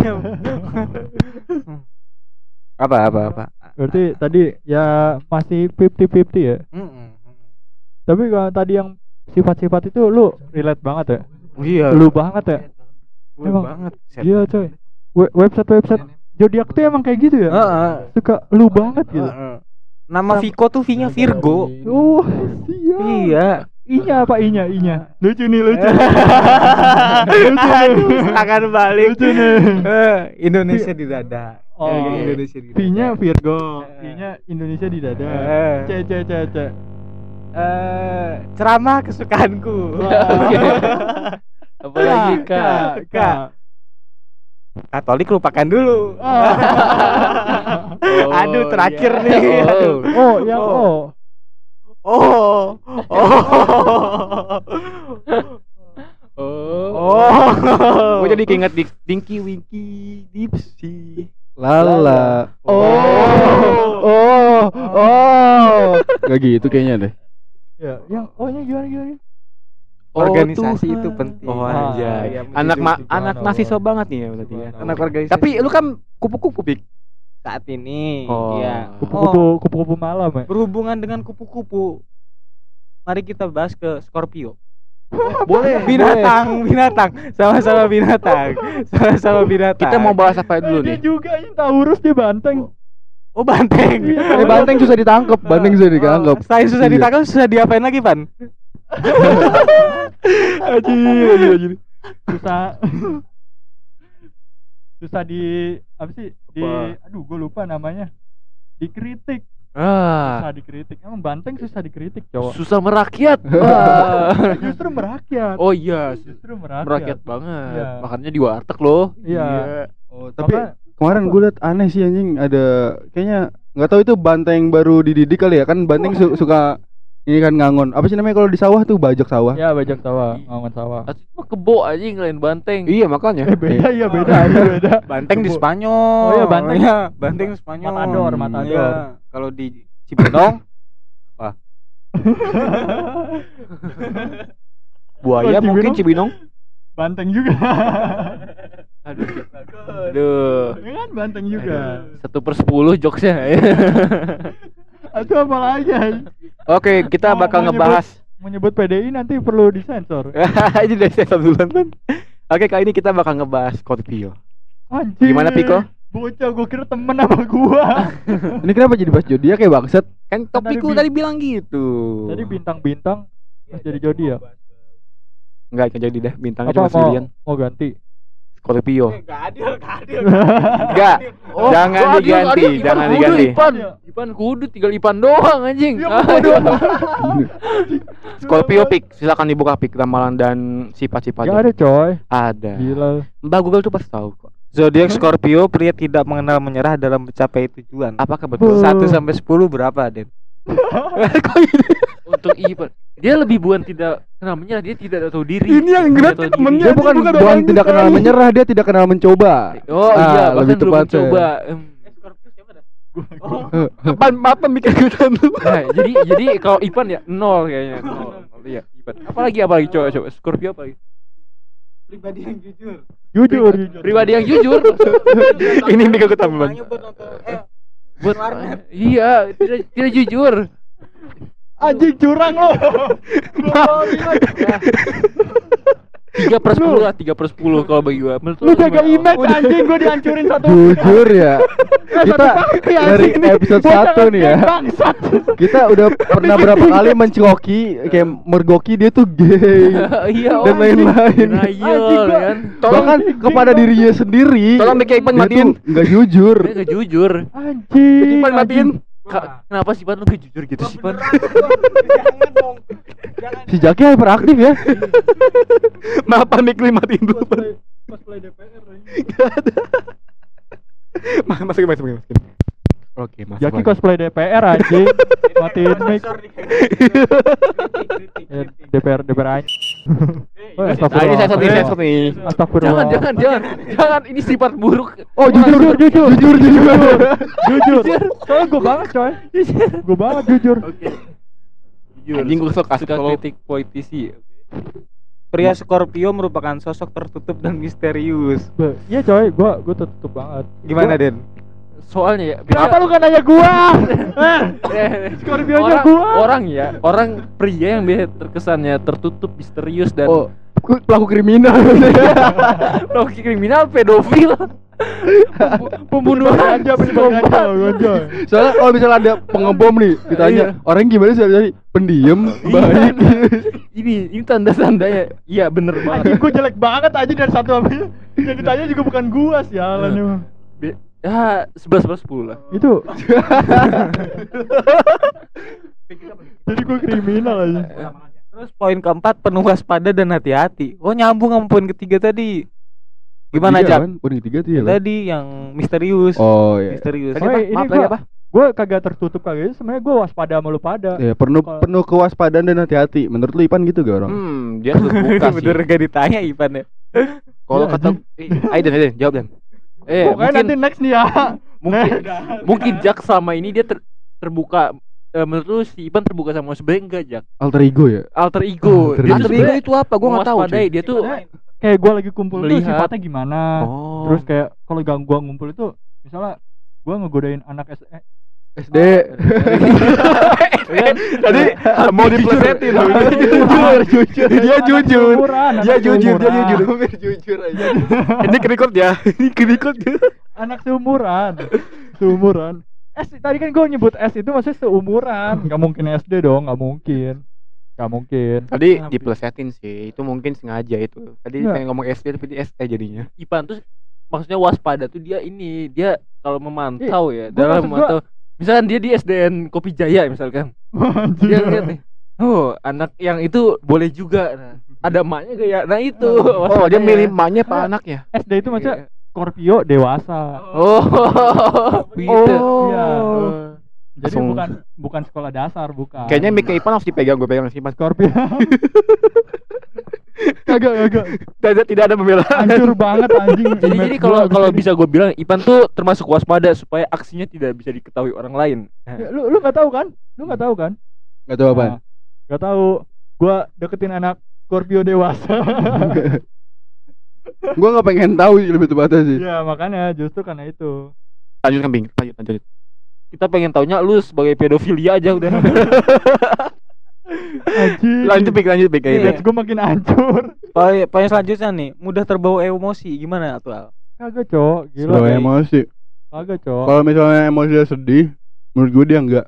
apa apa apa berarti tadi ya masih 50-50 ya Mm-mm. Tapi kalau tadi yang sifat-sifat itu lu relate banget ya iya Lu banget ya Gue emang. banget. Iya coy We- Website-website Zodiac tuh emang kayak gitu ya Heeh. Suka lu banget gitu Heeh. nama Viko tuh V nya Virgo Oh siap iya Inya apa inya inya Lucu nih lucu Aduh, akan balik. Lucu nih. Eh, Indonesia di dada. Oh. Indonesia di dada. V-nya Virgo. I-nya Indonesia di dada. C C C C. Eh, ceramah kesukaanku. Apalagi K, kak K. Katolik lupakan dulu. Oh, Aduh, terakhir iya. nih. Oh. Aduh. Oh, yang Oh. O. Oh. Oh. Oh. Oh. gue jadi keinget di Dinky Winky Dipsy Lala. Oh. Oh. Oh. Gak gitu kayaknya deh. Ya, yang O-nya gimana gimana? organisasi Tuhan. itu penting Oh Ah, anjay. iya, anak ma anak mahasiswa banget nih ya berarti ya. Anak organisasi Tapi lu kan kupu-kupu pik. saat ini Oh. iya Kupu-kupu kupu-kupu malam ya. berhubungan dengan kupu-kupu mari kita bahas ke Scorpio Boleh. binatang binatang sama-sama binatang sama-sama binatang Kita mau bahas apa dulu dia nih? juga ini Taurus dia banteng. Oh banteng Eh banteng susah ditangkap, banteng susah ditangkap. Oh, selain susah Iya. ditangkap susah diapain lagi pan Anjir, anjir, anjir. Susah. susah di apa sih? Di Apa? aduh gue lupa namanya. Dikritik. Ah, Susah dikritik. Emang banteng susah dikritik, cowok. susah merakyat. Justru merakyat. Oh iya, Justru merakyat. merakyat banget. Iya. Makannya di warteg loh. Iya. Oh, tapi kemarin gue liat aneh sih anjing ada kayaknya nggak tahu itu banteng baru dididik kali ya kan banteng su- suka ini kan ngangon apa sih namanya kalau di sawah tuh bajak sawah Ya bajak sawah, ngangon sawah. Asli mah kebo aja ngelain banteng. Iya makanya. Eh beda iya beda iya beda. banteng di. Spanyol Oh iya, banteng. Iya, banteng di Spanyol Matador, matador. Iya. kalau di Cibinong Buaya Oh, mungkin? Cibinong. Banteng juga. Aduh. Aduh. Ya kan banteng juga. Satu per sepuluh jokesnya. Itu apa lagi? Oke, kita Mau- bakal mau ngebahas. Menyebut PDI nanti perlu disensor. Ini dari saya duluan kan. Oke, kali ini kita bakal ngebahas Scorpio. Anjir. Gimana, Piko? Bocah gua kira temen sama gua. ini kenapa jadi bahas zodiak kayak bangsat Kan Tadi topikku bi- tadi bilang gitu. Tadi bintang-bintang terus jadi jodi ya. Enggak jadi dah bintangnya Apa cuma Silian. mau ganti? Scorpio. Adil, adil. Enggak. jangan Oh, adil, diganti, adil. Jangan kudu, diganti. Ipan, Ipan kudu tinggal Ipan doang anjing. Ya, Ah. Scorpio pik, silakan dibuka pik ramalan dan sifat-sifat. Gak ada coy. Ada. Gila. Mbak Google tuh pasti tahu kok. Zodiak Scorpio pria tidak mengenal menyerah dalam mencapai tujuan. Apakah betul? 1 sampai 10 berapa, Den? Kok ini? Untuk Ipan. Dia lebih bukan tidak kenal menyerah, dia tidak tahu diri. Ini yang gerak temennya. dia bukan bukan tidak kenal menyerah dia tidak kenal mencoba Oh Ah, iya, lebih tepatnya. mencoba. Em, Apa apa mikir kita dulu? Nah, jadi jadi kalau Ipan ya nol kayaknya. Nol. Iya, Ipan. Apalagi apalagi coba coba Scorpio apa lagi? Pribadi yang jujur. Jujur, jujur. Pribadi yang jujur. Ini mikir buat nonton eh Buat warnet. iya, tidak tidak jujur. Anjing curang lo. Tiga per sepuluh lah, tiga per sepuluh kalau bagi gua. Menurut Lu jaga image anjing gua dihancurin satu. jujur ya Eh, kita satu dari episode 1 nih ya kita udah pernah berapa kali mencoki kayak mergoki dia tuh gay Iya, dan lain-lain Denial Anjing, gua- kan. bahkan kepada dirinya sendiri Tolong dia matiin. nggak jujur Dia nggak jujur. Anjing. Ipan matiin. Ka- kenapa sih Pan lu jujur gitu sih Pan? Jangan dong. Jangan. si Jaki hyperaktif ya Maaf mik matiin dulu. Pan. Cosplay DPR. Ma- Masukin masukin masukin. Oke. Jaki lagi. cosplay DPR anjing. Matiin mic. Ya, DPR DPR anjing. Oh, ini saya nih. Astagfirullah. Jangan, jangan, jangan. Jangan, ini sifat buruk. Oh jujur jujur jujur jujur jujur jujur. Soalnya gue banget coy. Gue banget jujur. Oke. Jujur. Anjing gua kesel kasih suka kritik politisi. Pria Scorpio merupakan sosok tertutup dan misterius. Iya coy, gue gue tutup banget. Gimana, Den? Soalnya ya. Kenapa lu gak nanya gua? Eh, Scorpio-nya orang, gua. orang ya, orang pria yang biasa terkesannya tertutup, misterius dan oh ku- pelaku kriminal pelaku kriminal, pedofil, pembu- pembunuhan, ganja. soalnya kalau misalnya ada pengebom nih ditanya Iya. orang gimana sih dari pendiam baik ini ini tanda-tandanya. Iya bener banget. gue jelek banget aja dari satu apa Yang ditanya juga bukan gua sialan emang. Ya, sebelas sebelas sepuluh lah. Itu. Jadi gue kriminal aja. Terus poin keempat penuh waspada dan hati-hati. Oh nyambung sama poin ketiga tadi. Gimana Jak? kan? Poin ketiga tuh ya? Tadi yang misterius. oh iya Misterius. Tadi Oh, apa? ini Maaf apa? Gue kagak tertutup kagak sebenarnya gue waspada sama lu pada. ya penuh Kalau- penuh kewaspadaan dan hati-hati menurut lu Ipan gitu gak orang Hmm, dia terbuka sih. Bener gak ditanya Ipan ya? Kalau Iya, kata eh, Aiden, Aiden, jawab Dan. Eh, Pokoknya mungkin nanti next nih ya. mungkin mungkin Jak selama ini dia ter- terbuka eh, menurut lu si Ipan terbuka sama sebenarnya enggak Jak Alter ego ya? alter ego Alter Dia ego. tuh Alter ego itu apa? Gua nggak tahu. cuy. dia tuh kayak gue lagi kumpul tuh Melihat. sifatnya gimana Oh. terus kayak kalau gua ngumpul itu misalnya gua ngegodain anak S eh, SD. Tadi mau diplesetin. jujur. Dia anak jujur. Dia jujur, dia jujur. Hampir jujur aja. Ini ke record ya. Ini ke record ya. anak seumuran seumuran S tadi kan gue nyebut S itu maksudnya seumuran nggak mungkin SD dong nggak mungkin nggak mungkin Tadi diplesetin sih. Itu mungkin sengaja itu. Tadi Iya. pengen ngomong SD tapi di SE jadinya. Ipan tuh maksudnya waspada tuh dia ini dia kalau memantau ya gua dalam gua- memantau misalkan dia di SDN Kopi Jaya misalkan dia ngeliat nih oh anak yang itu boleh juga nah, ada emaknya gak ya nah itu Oh, dia waspadanya. milih emaknya apa anaknya? SD itu maksudnya Scorpio dewasa oh gitu iya. Oh. jadi Langsung- bukan bukan sekolah dasar bukan Kayaknya mic Ipan harus dipegang, gue pegang sih Mas. Scorpio kagak kagak Tidak, tidak ada pembelaan. hancur banget anjing jadi jadi kalau kalau bisa gue bilang Ipan tuh termasuk waspada supaya aksinya tidak bisa diketahui orang lain ini. lu lu nggak tahu kan lu nggak tahu kan Gak tahu apa. Nah, nggak tahu gua deketin anak Scorpio dewasa Gua nggak pengen tahu sih lebih tepatnya sih. ya makanya justru karena itu Lanjutkan Bing, lanjut, lanjut. kita pengen taunya lu sebagai pedofilia aja udah Lanjut Bing, lanjut Bing. image gue makin hancur Poin poin selanjutnya nih, mudah terbawa emosi. Gimana tuh Al? kagak cok gila kayak- emosi. kagak cok Kalau misalnya emosi dia sedih, menurut gue dia enggak.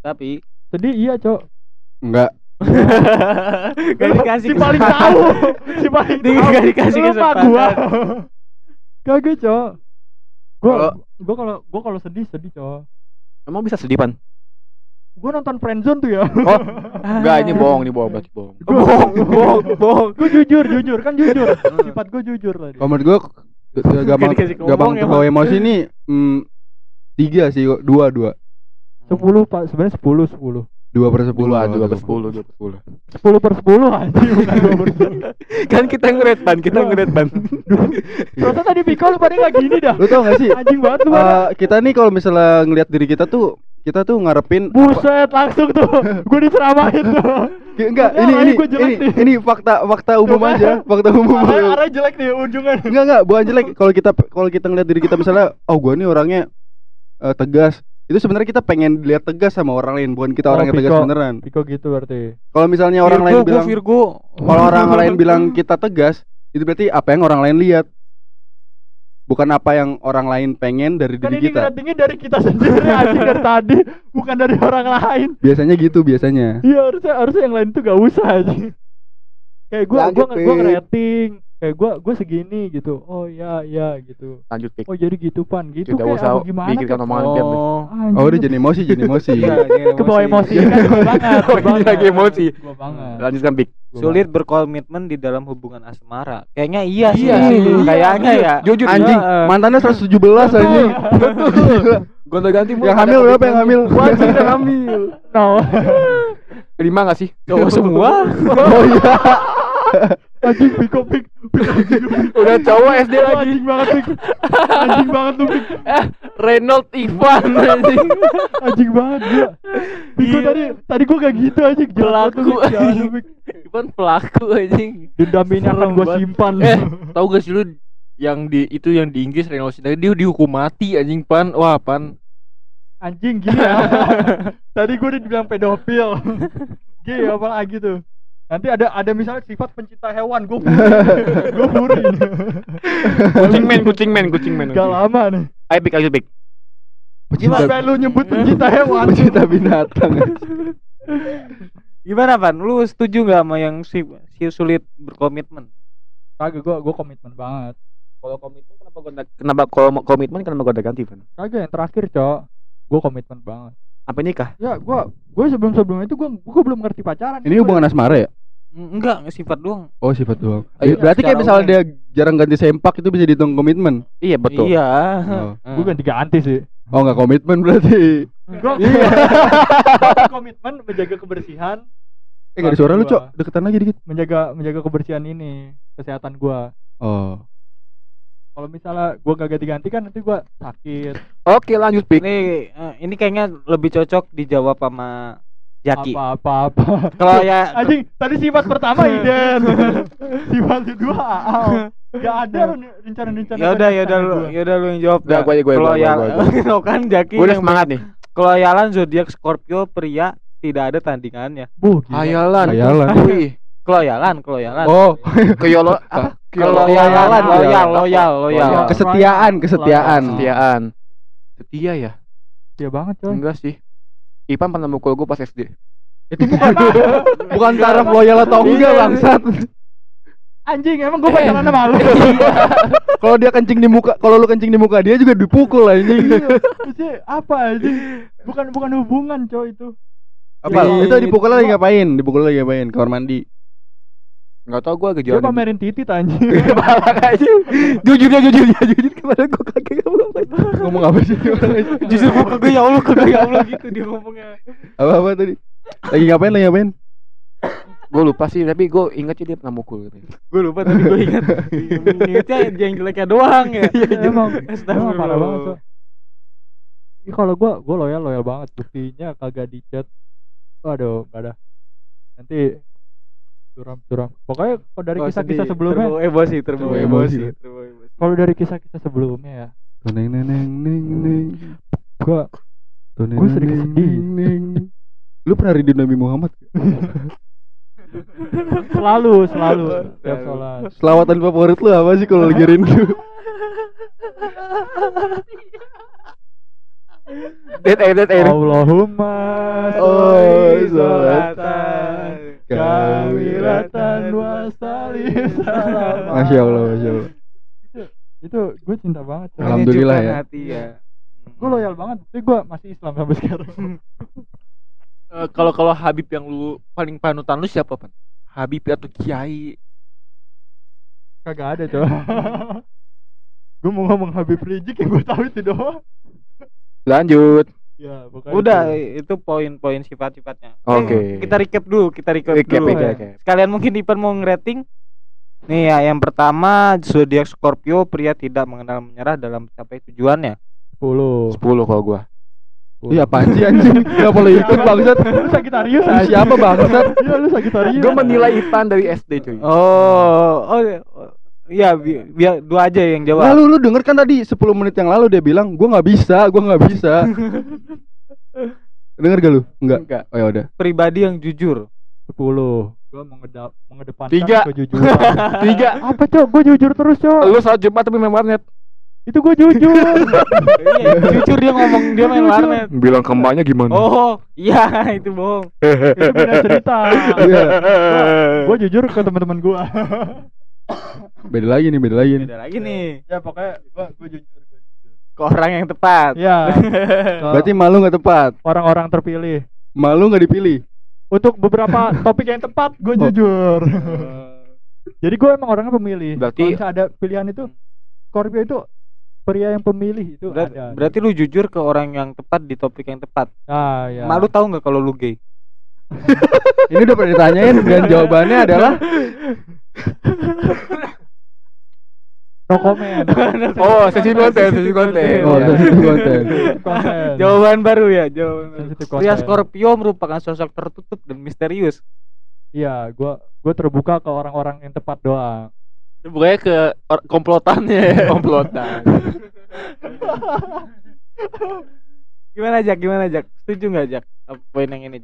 Tapi sedih iya cok Enggak. gak dikasih si paling tahu si paling tahu nggak dikasih kesempatan. gua kagak cok gua gua kalau gua kalau sedih sedih cok Emang bisa sedih Pan? Gua nonton friendzone tuh ya. Oh, enggak ini bohong, ini bohong, berarti bohong. Gua- bohong, bohong, bohong. gua jujur jujur kan jujur. Sifat gua jujur tadi. Kalau menurut gue gampang gampang terbawa emosi ini hmm, tiga sih, dua dua. Sepuluh pak. Sebenarnya sepuluh sepuluh dua per sepuluh. Dua, dua per sepuluh, dua per sepuluh. sepuluh per sepuluh anjing. Bukan dua per sepuluh. Kan kita ngeret Pan, kita ngeret Pan. Ternyata tadi Piko lu pada nggak gini dah. Lu tau gak sih? anjing banget lu eh, kita nih kalau misalnya ngelihat diri kita tuh kita tuh ngarepin buset langsung tuh. Gua diceramahin tuh. Enggak ini ini gua jelek ini, nih. ini fakta fakta umum aja fakta umum. Arah arah jelek nih ujungnya. Enggak enggak bukan jelek. Kalau kita kalau kita ngeliat diri kita misalnya oh gua nih orangnya eh, tegas itu sebenarnya kita pengen dilihat tegas sama orang lain bukan kita Oh, orang yang tegas beneran. Piko gitu berarti. Kalau misalnya orang lain Virgo, gua bilang Virgo. kalau orang lain bilang kita tegas itu berarti apa yang orang lain lihat? Bukan apa yang orang lain pengen dari kan diri ini kita. ngeratingnya dari kita sendiri anjing dari tadi bukan dari orang lain. Biasanya gitu biasanya. Iya harusnya harusnya yang lain tuh gak usah aja kayak gua Lanjut, gua gua ngerating kayak gua gua segini gitu oh ya ya gitu Lanjut Pik. oh jadi gitu pan gitu Tidak kayak usah gimana omongan. Pan. Oh. Anjing, oh udah jadi emosi jadi emosi Iya, ke bawah emosi kan gua banget Oh, gua lagi emosi. gua banget Lanjutkan Pik. Gua Sulit berkomitmen di dalam hubungan asmara. Kayaknya iya sih. Iya sih. Kayaknya ya. Jujur anjing Iya. mantannya 117 anjing Gonta ganti yang hamil berapa yang hamil Wajib yang hamil. no Lima gak sih? Cowok semua. oh iya anjing piko pik Udah cowok SD lagi. anjing banget pik anjing banget lu pik eh Reynold Ivan anjing. Anjing banget gua piko Iya. tadi tadi gua gak gitu anjing. Pelaku, lu, anjing. Ivan pelaku anjing. Dendam ini akan gua simpan. Eh tahu gak sih lu yang di itu yang di Inggris Reynold Sintayong dia dihukum mati anjing pan. Wah pan. Anjing gini ya tadi gue udah dibilang pedofil. Gini apa lagi tuh nanti ada ada misalnya sifat pencinta hewan gue gue burin Kucing men, kucing men, kucing men. gak lama nih Ayo Pik, ayo Pik. sampai lu nyebut pencinta hewan pecinta binatang Gimana Pan? Lu setuju nggak sama yang si, si sulit berkomitmen? kagak gue gue komitmen banget Kalau komitmen kenapa gonta kenapa kalau komitmen kenapa gonta ganti, Van? kagak yang terakhir cok gue komitmen banget Apa nikah? ya gue gue sebelum sebelum itu gue gue belum ngerti pacaran ini hubungan asmara ya Enggak, sifat doang. oh sifat doang. Iya, berarti kayak misalnya dia jarang ganti sempak itu bisa dihitung komitmen? Iya betul. Iya. oh, gue ganti ganti sih. Oh nggak komitmen berarti. Gue Iya. komitmen menjaga kebersihan. Eh nggak ada suara lu Gua. cok. Deketan lagi dikit. Menjaga menjaga kebersihan ini kesehatan gua. Oh. Kalau misalnya gua gak ganti-ganti kan nanti gua sakit. Oke, lanjut pik. Ini eh, ini kayaknya lebih cocok dijawab sama Jaki. apa-apa apa Kalau ya anjing tadi sifat pertama Iden sifat kedua Aau gak ada rencana-rencana ya udah ya udah lu gua. ya udah lu yang jawab dah. gua aja, gua gua gua aja. Lo kan Jaki udah yang- semangat nih. keloyalan zodiak Scorpio pria tidak ada tandingannya. Hayalan. Hayalan. Wih. Keloyalan, keloyalan. Oh, Keyolo apa? keloyalan, loyal, loyal, loyal. Loyal. kesetiaan, kesetiaan. Kesetiaan. Setia ya? Setia banget coy Enggak sih. Ipan pernah mukul gue pas SD. Itu bukan bukan taraf loyal atau enggak, bangsat. anjing emang gua pacaran sama lu Kalau dia kencing di muka, kalau lu kencing di muka dia juga dipukul anjing. Maksudnya apa anjing bukan bukan hubungan coy itu Apa? Iya. Itu dipukul lagi ngapain? Dipukul lagi ngapain? Kamar mandi. Enggak tau gue dia gejala. pamerin titit anjing Balak aja. Jujur ya, jujur ya, jujur kemarin gue kaget Ngomong apa sih? Jujur gua kagak ya Allah, kagak ya Allah gitu dia ngomongnya. apa apa tadi? Lagi ngapain? Lagi ngapain? gue lupa sih, tapi gue inget sih dia pernah mukul. gitu. Gue lupa tadi gue ingat. Ingatnya yang jeleknya doang ya. emang Astagfirullah. emang parah banget coy Ih, kalau gua gua loyal loyal banget buktinya kagak di chat aduh gak ada nanti curam curam. Pokoknya kalau dari Oh, kisah-kisah sebelumnya terbawa emosi, terbawa emosi, kalau dari kisah-kisah sebelumnya ya. Neng neng neng neng neng. gua Gua sedikit sedih. Lu pernah ridho Nabi Muhammad? selalu selalu. Tiap sholat. Selawatan favorit lu apa sih kalau lagi rindu? Dead air, dead air. Allahumma Oh, sholatan sholatan kamilatan wa salim salam Masya Allah, Masya Allah. itu gue cinta banget coy. Alhamdulillah ya. hati ya. gue loyal banget tapi gue masih Islam sampai sekarang Eh, kalau kalau Habib yang lu paling panutan lu siapa pan? Habib atau Kiai? kagak ada coy gue mau ngomong Habib Rizik yang gue tahu itu doang Lanjut. Ya pokoknya Udah itu. itu poin-poin sifat-sifatnya. Oke. Eh, Kita recap dulu, kita recap, Recap, dulu. ya. recap. Sekalian mungkin Ipan mau ngerating. Nih ya, yang pertama zodiak Scorpio pria tidak mengenal menyerah dalam mencapai tujuannya. 10 10 kalau gua. Iya apaan sih anjing? Gak boleh ikut bangsat. lu Sagitarius aja siapa bangsat? Iya lu Sagitarius Gue menilai Ipan dari SD cuy. Oh, oh, oh iya, bi- biar dua aja yang jawab. Lalu lu denger kan tadi 10 menit yang lalu dia bilang gua nggak bisa, gua nggak bisa. denger gak lu? Enggak. Enggak. Oh ya udah. Pribadi yang jujur. 10 gue mengedap mengedepankan Tiga. kejujuran Tiga. apa cok gue jujur terus cok Lu saat Jumat tapi main warnet. itu gue jujur iya, jujur dia ngomong dia main warnet. Bilang ke emaknya gimana? Oh, iya itu bohong. itu beda cerita Iya. gue jujur ke teman-teman gue Beda lagi nih, beda lagi nih. Beda lagi nih ya pokoknya gue gue jujur ke orang yang tepat. ya Berarti malu nggak tepat. orang-orang terpilih Malu nggak dipilih. untuk beberapa topik yang tepat gue Oh. jujur jadi gue emang orangnya pemilih Berarti- Kalau misalnya ada pilihan itu Scorpio itu pria yang pemilih itu Berat- ada berarti lu jujur ke orang yang tepat di topik yang tepat. ah ya Mak lu tahu nggak kalau lu gay? Ini udah pernah ditanyain dan jawabannya adalah no comment Oh, sesi konten, sesi konten. oh, sensitif konten. Konten. Jawaban baru ya, jawaban Pria. Scorpio merupakan sosok tertutup dan misterius. Iya, gua gua terbuka ke orang-orang yang tepat doang. Bukannya ke komplotannya ya. Komplotan. Gimana Jak? Gimana Jak? Setuju nggak Jak? Apa Poin yang ini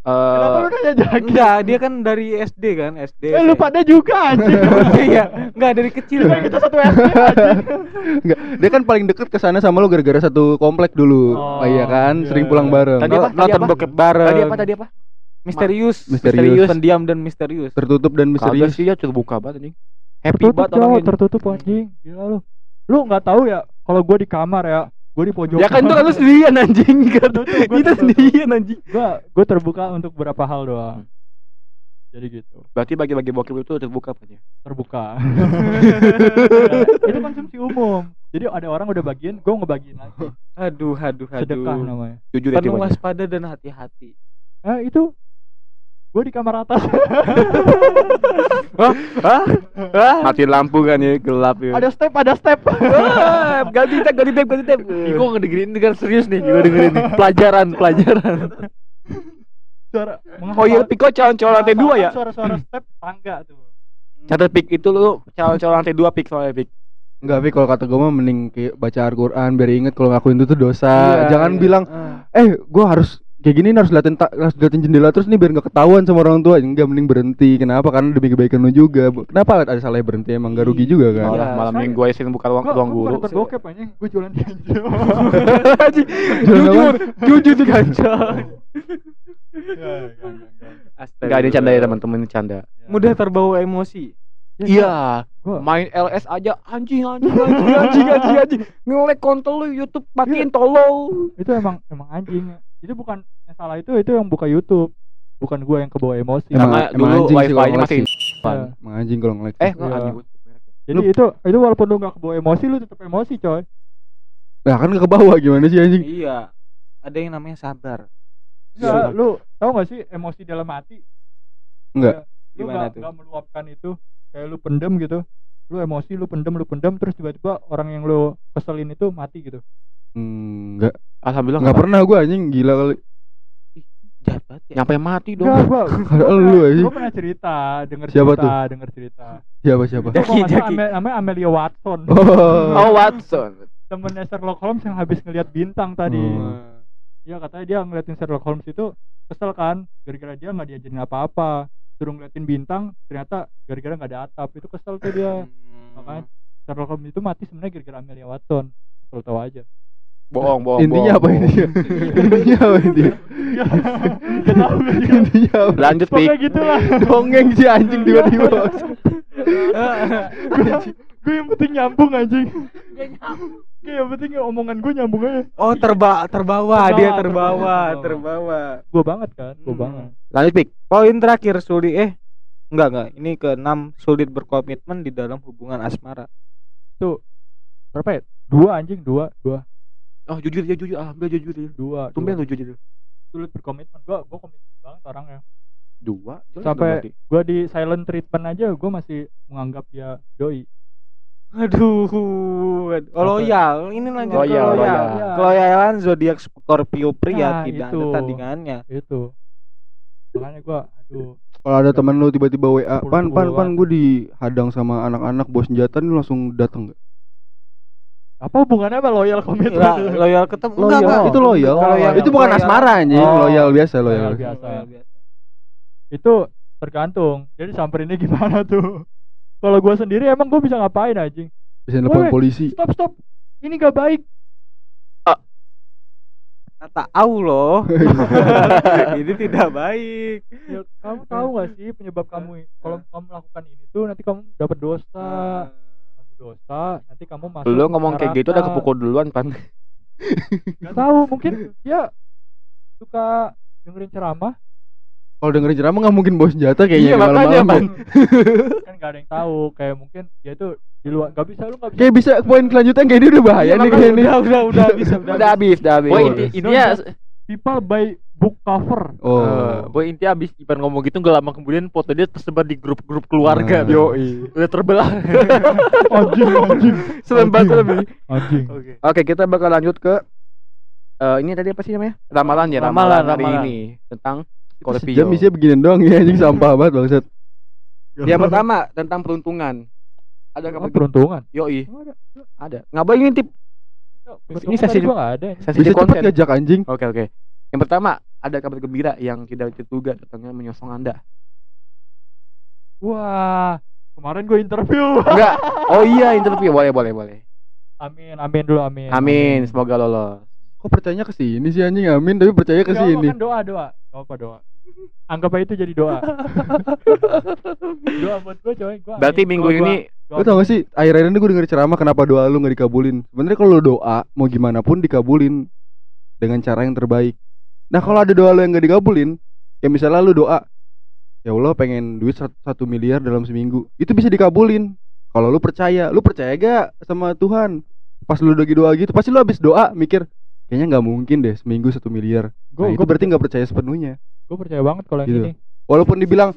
Jak? Kenapa lu Eh, nanya Jaki? Enggak, dia kan dari SD kan, SD. Eh lu pada juga anjing. Iya, enggak dari kecil Kan kita satu SD anjing. Enggak, dia kan paling deket ke sana sama lu gara-gara satu komplek dulu. Oh, Oh, iya kan, iya. sering pulang bareng. Tadi apa? Tadi Nonton apa? bokep bareng. Tadi apa? Tadi apa? Misterius. Misterius. Pendiam dan misterius. Tertutup dan Kagak misterius. sih ya terbuka banget anjing. Happy Tertutup banget tertutup anjing. Gila lu. Lu nggak tahu ya kalau gua di kamar ya, gua di pojok. Ya kan itu kan lu sendirian anjing kan. Gua Kita sendirian anjing. gua gua terbuka untuk beberapa hal doang. Jadi gitu, Berarti bagi-bagi bokep itu terbuka apa ya? terbuka. itu konsumsi umum. Jadi ada orang udah bagian, gua ngebagiin lagi. Aduh, aduh, aduh. Sedekah namanya. Jujur ya Penuh coba. waspada dan hati-hati. Eh itu gue di kamar atas Hah? Hah? Mati lampu kan ya, gelap ya. ada step ada step ganti tab, ganti tab, ganti tab. Iko ngedengerin dengan serius nih, gue dengerin nih. Pelajaran, pelajaran. suara Oh iya, Piko calon-calon lantai dua ya? suara-suara step tangga tuh Catat pik itu lu calon-calon lantai dua pik soalnya pik. Enggak, Pik, kalau kata gue mah mending baca Al-Qur'an biar inget kalau ngakuin itu tuh dosa. Iya, Jangan iya. bilang, Ah. "Eh, gua harus kayak gini harus liatin harus liatin jendela terus nih biar nggak ketahuan sama orang tua." Enggak, mending berhenti. Kenapa? Karena demi kebaikan lu juga. Bu- Kenapa ada salahnya berhenti? Emang gak rugi juga kan? Malah Iya, malam minggu aja sih buka ruang gue ruang gue guru. bukan bokep anjing gue jualan di Anjo jujur, jujur tuh ganja. Enggak ini canda ya teman-teman ini canda. Mudah terbawa emosi. Iya, Gua- main LS aja anjing anjing anjing anjing anjing anjing. Ngelek kontol lu YouTube matiin tolong. itu emang emang anjing itu bukan yang salah itu itu yang buka YouTube bukan gue yang kebawa emosi Emang- Karena emang dulu anjing sih wifi-nya masih Iya. Emang anjing kalau ngelek. Eh, Iya. anjing. jadi itu itu walaupun lu nggak kebawa emosi lu tetap emosi coy Nah, kan gak ke bawah gimana sih anjing? Iya. Ada yang namanya sabar. Enggak, lu tahu gak sih emosi dalam hati Enggak. lu Gimana nggak tuh? nggak meluapkan itu kayak lu pendem gitu lu emosi lu pendem lu pendem terus tiba-tiba orang yang lu keselin itu mati gitu Enggak. Alhamdulillah Enggak pernah gua anjing gila kali. Jahat banget ya. Nyampe mati dong. Enggak, gua, Kalau lu anjing. gua pernah cerita denger Siapa cerita denger cerita Siapa siapa? Kalau Jaki. Ame- namanya Amelia Watson Oh. Oh, Watson. temennya Sherlock Holmes yang habis ngeliat bintang tadi Hmm. Iya katanya dia ngeliatin Sherlock Holmes itu kesel kan gara-gara dia nggak diajarin apa-apa suruh ngeliatin bintang ternyata gara-gara nggak ada atap itu kesel tuh dia makanya Sherlook Holmes itu mati sebenarnya gara-gara Amelia Watson asal tahu aja Bohong, bohong. Intinya apa intinya? intinya apa intinya? Intinya apa? Lanjut pik. Pokoknya gitu lah Dongeng si anjing tiba-tiba. Gue yang penting nyambung anjing Gue yang penting omongan gue nyambung aja Oh, terba terbawa, Terbawa, dia terbawa, terbawa. Gue banget kan Gue Hmm. banget Lanjut pik. Poin terakhir sulit eh enggak enggak. Ini keenam sulit berkomitmen di dalam hubungan asmara. Berapa ya? Dua anjing Dua Dua Oh, jujur ya jujur. Alhamdulillah jujur. jujur. Dua Tumben lu jujur. Sulit berkomitmen Gue gue komitmen banget orangnya Dua. Sampai gue di silent treatment aja Gue masih menganggap dia doi Aduh. Oh, loyal. Ini lanjut ke Loyal, loyal. loyal. Keloyalan zodiak Scorpio Nah, pria tidak ada itu. tandingannya. Itu Makanya gue Aduh Kalau ada teman lu tiba-tiba WA, pan pan pan an. gue dihadang sama anak-anak bos senjata nih langsung datang gak? Apa hubungannya sama loyal komitmen? Lah, loyal ketemu Loyal, enggak, enggak. itu loyal. Kalau yang itu bukan loyal- asmara anjing, Oh. loyal biasa loyal. Loyal biasa. Loyal biasa. Itu tergantung. Jadi samperinnya gimana tuh? Kalau gua sendiri emang gua bisa ngapain anjing? Bisa nelpon Woi. polisi. Stop stop. Ini gak baik. Kata Allah. ini tidak baik. Ya, kamu tahu gak sih penyebab kamu kalau kamu melakukan ini tuh nanti kamu dapat dosa. Dosa, nanti kamu masuk. Lu ngomong kayak gitu udah kepukul duluan pan. Gak tahu, mungkin dia suka dengerin ceramah Kalau dengerin ceramah nggak mungkin bawa senjata kayaknya Iya, di makanya, malam-malam. Pan. kan gak ada yang tahu kayak mungkin dia tuh di luar gak bisa lu gak bisa Kayak bisa poin kelanjutan kayak ini udah bahaya Iya, nih kayak ini. udah, udah, udah bisa, Udah habis, udah habis. Boy inti, intinya people by book cover Oh. eh, boy intinya abis Ipan ngomong gitu nggak lama kemudian foto dia tersebar di grup-grup keluarga. Nah. Yo, udah terbelah. anjing anjing Serem banget lebih. anjing Oke. Oke, kita bakal lanjut ke eh ini tadi apa sih namanya? Ramalan ya, Ramalan, ramalan, hari ramalan. ini tentang Scorpio. Jam isinya beginian doang ya anjing sampah banget bangsat. Yang pertama tentang peruntungan. Ada apa kabar peruntungan Yoi, Emang ada ada. Nggak boleh ngintip. Peruntungan sesi- tadi gua nggak ada Sesi Bisa cepet ngajak anjing. Oke, oke. Yang pertama, ada kabar gembira yang tidak terduga datangnya menyosong Anda. wah kemarin gue interview Enggak. Oh iya, interview. Boleh, boleh, boleh. amin amin dulu amin Amin, semoga lolos. Kok percayanya ke sini sih anjing amin tapi percaya ke apa, sini. kan doa doa Gak apa doa anggap aja itu jadi doa doa buat gue coy gua Berarti amin. minggu Doa gua- ini Lu tau gak sih akhir-akhir ini gue denger ceramah kenapa doa lu gak dikabulin Sebenarnya kalau lu doa mau gimana pun dikabulin Dengan cara yang terbaik Nah kalau ada doa lu yang gak dikabulin Kayak misalnya lu doa Ya Allah pengen duit sat- satu miliar dalam seminggu. Itu bisa dikabulin. Kalau lu percaya Lu percaya gak sama Tuhan? Pas lu lagi doa gitu Pasti lu habis doa mikir Kayaknya nggak mungkin deh seminggu satu miliar. Gua- Nah itu gua berarti percaya- nggak percaya sepenuhnya. Gue percaya banget kalau yang Gitu. ini. Walaupun dibilang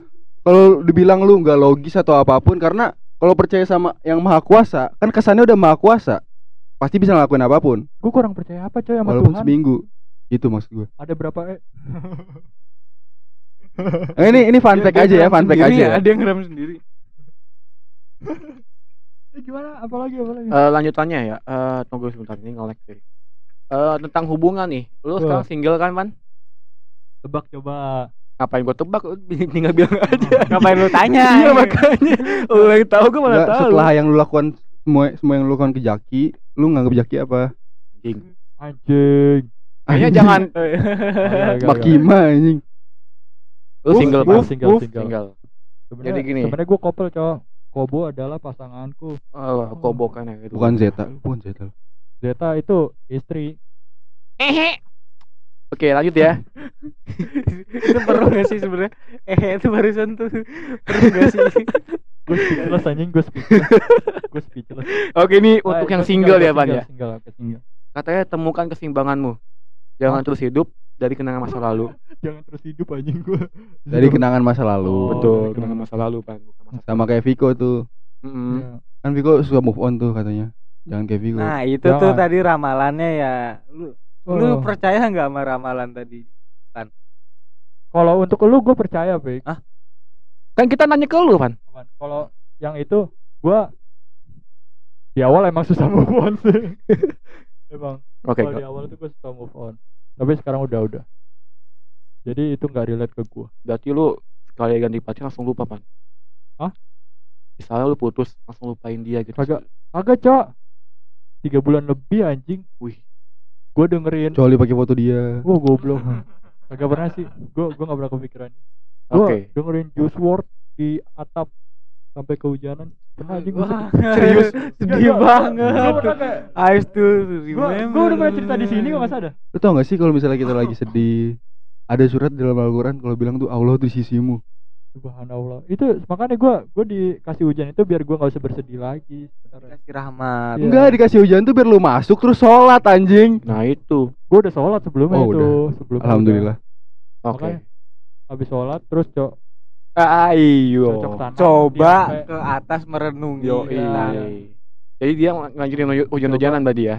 kalau dibilang lu nggak logis atau apa pun karena kalau percaya sama yang maha kuasa kan kesannya udah maha kuasa pasti bisa ngelakuin apa pun. Gue kurang percaya apa coy sama walaupun Tuhan. seminggu itu maksud gue Ada berapa eh? Eh, ini ini fun fact aja ya fun fact aja ya. Ada yang ngeram sendiri. Eh, gimana? Apalagi apalagi? Eh, lanjutannya ya. Eh, tunggu sebentar ini nge-lag sih. Eh, tentang hubungan nih. Lu Wah. sekarang single kan, Pan? Tebak coba. Ngapain gua tebak? Lu tinggal bilang aja. Ngapain lu tanya? Iya makanya. Lu yang tahu gua mana tahu. setelah yang lu lakukan semua semua yang lu lakukan ke Jaki lu nganggap Jaki apa Anjing. Anjing. Kayaknya jangan Agak, Makima anjing lu Gua- single, Pan. single, single. Single. Jadi gini. Sebenarnya gue couple cowok. Kobo adalah pasanganku. Oh, kobokan ya gitu. bukan Zeta bukan Zeta Zeta itu istri. Oke, lanjut ya. itu perlu gak sih sebenarnya? Eh itu barusan tuh perlu gak sih? Gue speechless anjing, gue speechless. gue speechless. Oke, ini untuk yang single ya, Pan single, ya. Single. Katanya temukan keseimbanganmu. Jangan terus hidup dari kenangan masa lalu. Jangan terus hidup anjing gue. dari kenangan masa lalu Oh, Betul, dari kenangan masa lalu, Pan. Bukan masa sama kayak Viko tuh Mm-mm. Iya. kan Viko suka move on tuh katanya jangan kayak Viko Nah itu tuh Jangan. tadi ramalannya ya. Lu lu Oh. percaya nggak sama ramalan tadi? Kalau untuk lu gue percaya, Pik. Kan kita nanya ke lu, Pan. Kalau yang itu gua di awal emang susah move on sih. emang Oke, kalau di awal tuh gue susah move on. Tapi sekarang udah udah. Jadi itu nggak relate ke gua. berarti lu sekali ganti pacar langsung lupa, Pan. Hah? Misalnya lu putus, langsung lupain dia gitu. Kagak. Agak, Cok. Tiga bulan lebih anjing. Wih. Gue dengerin. kecuali pakai foto dia Wah goblok. Kagak pernah sih. Gue gue gak pernah kepikiran. Gue Oke. dengerin Juice WRLD di atap sampai kehujanan. Pernah anjing gue Serius? sedih banget. I still gue gue udah pernah cerita di sini kok masa ada. lu tau gak sih kalau misalnya kita lagi sedih ada surat dalam Al-Quran kalau bilang tuh Allah tuh di sisimu Subhanallah. Itu makanya gue gue dikasih hujan itu biar gue nggak usah bersedih lagi. sebenarnya. Kasih rahmat. Iya. enggak dikasih hujan tuh biar lu masuk terus sholat anjing Nah, itu. Gue udah sholat sebelumnya Oh, itu. udah. Sebelumnya Alhamdulillah Oke. Habis sholat terus cok Ayo. tanam. Coba sampai- ke atas merenungi. Yo, Iya. Jadi dia ngajurin hujan-hujanan berarti ya.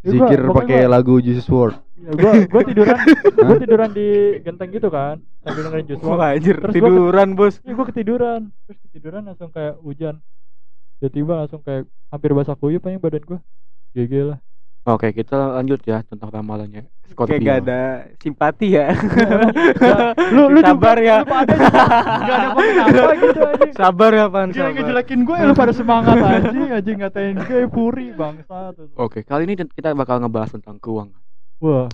Ya, gua- zikir pakai gua- lagu Jesus Word Ya, gue gue tiduran gue tiduran di genteng gitu kan sambil dengerin Juice WRLD. Wah anjir Terus gua tiduran bos. Iya gue ketiduran terus ketiduran langsung kayak hujan tiba-tiba langsung kayak hampir basah kuyup aja badan gue GG lah Oke, kita lanjut ya tentang ramalannya. Kayak Scorpio. gak ada simpati ya. lu lu Sabar juga, ya. lu pada nggak ada apa gitu anjing Sabar ya Pan. Gila ngejelekin gue lu pada semangat anjing anjing ngatain gue puri bangsa tuh. Oke, kali ini kita bakal ngebahas tentang keuangan. Wah,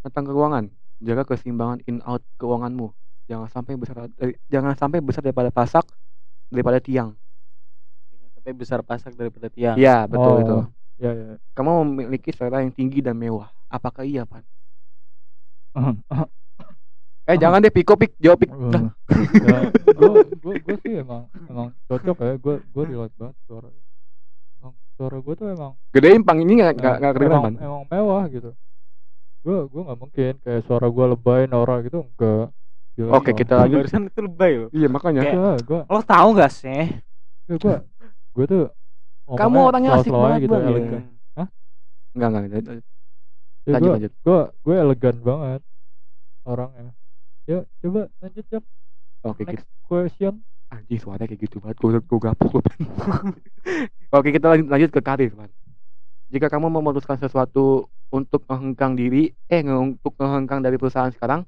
Tentang keuangan, jaga keseimbangan in out keuanganmu. Jangan sampai besar dari- jangan sampai besar daripada pasak daripada tiang. Sampai besar pasak daripada tiang. Iya, betul Oh. itu. Ya ya. Kamu memiliki selera yang tinggi dan mewah. Apakah iya, Pan? Eh, jangan deh piko pik, jawab pik. Dah. ya, gue gue gue sih emang emang cocok ya gue gue relate banget suara emang suara gue tuh emang Gedein pang ini nggak nggak nggak kedengeran, emang, emang mewah gitu gue gue nggak mungkin kayak suara gue lebay norak gitu enggak Gila, Oke, kita lanjut. Barusan itu lebay loh. Iya, makanya. Kayak- Enggak, gue Lo tahu gak sih? gue gue tuh Kamu orangnya asik banget, gitu Bang, ya. elegan Enggak, enggak. enggak. Ya, Lanjut, gue lanjut. gue gue elegan banget orangnya ya coba lanjut ya Oke, kita next question anjing suaranya kayak gitu banget. Gue gue gapuk lu. Oke, kita lanjut, lanjut ke karir, Pan. Jika kamu memutuskan sesuatu untuk menghengkang diri, eh untuk menghengkang dari perusahaan sekarang,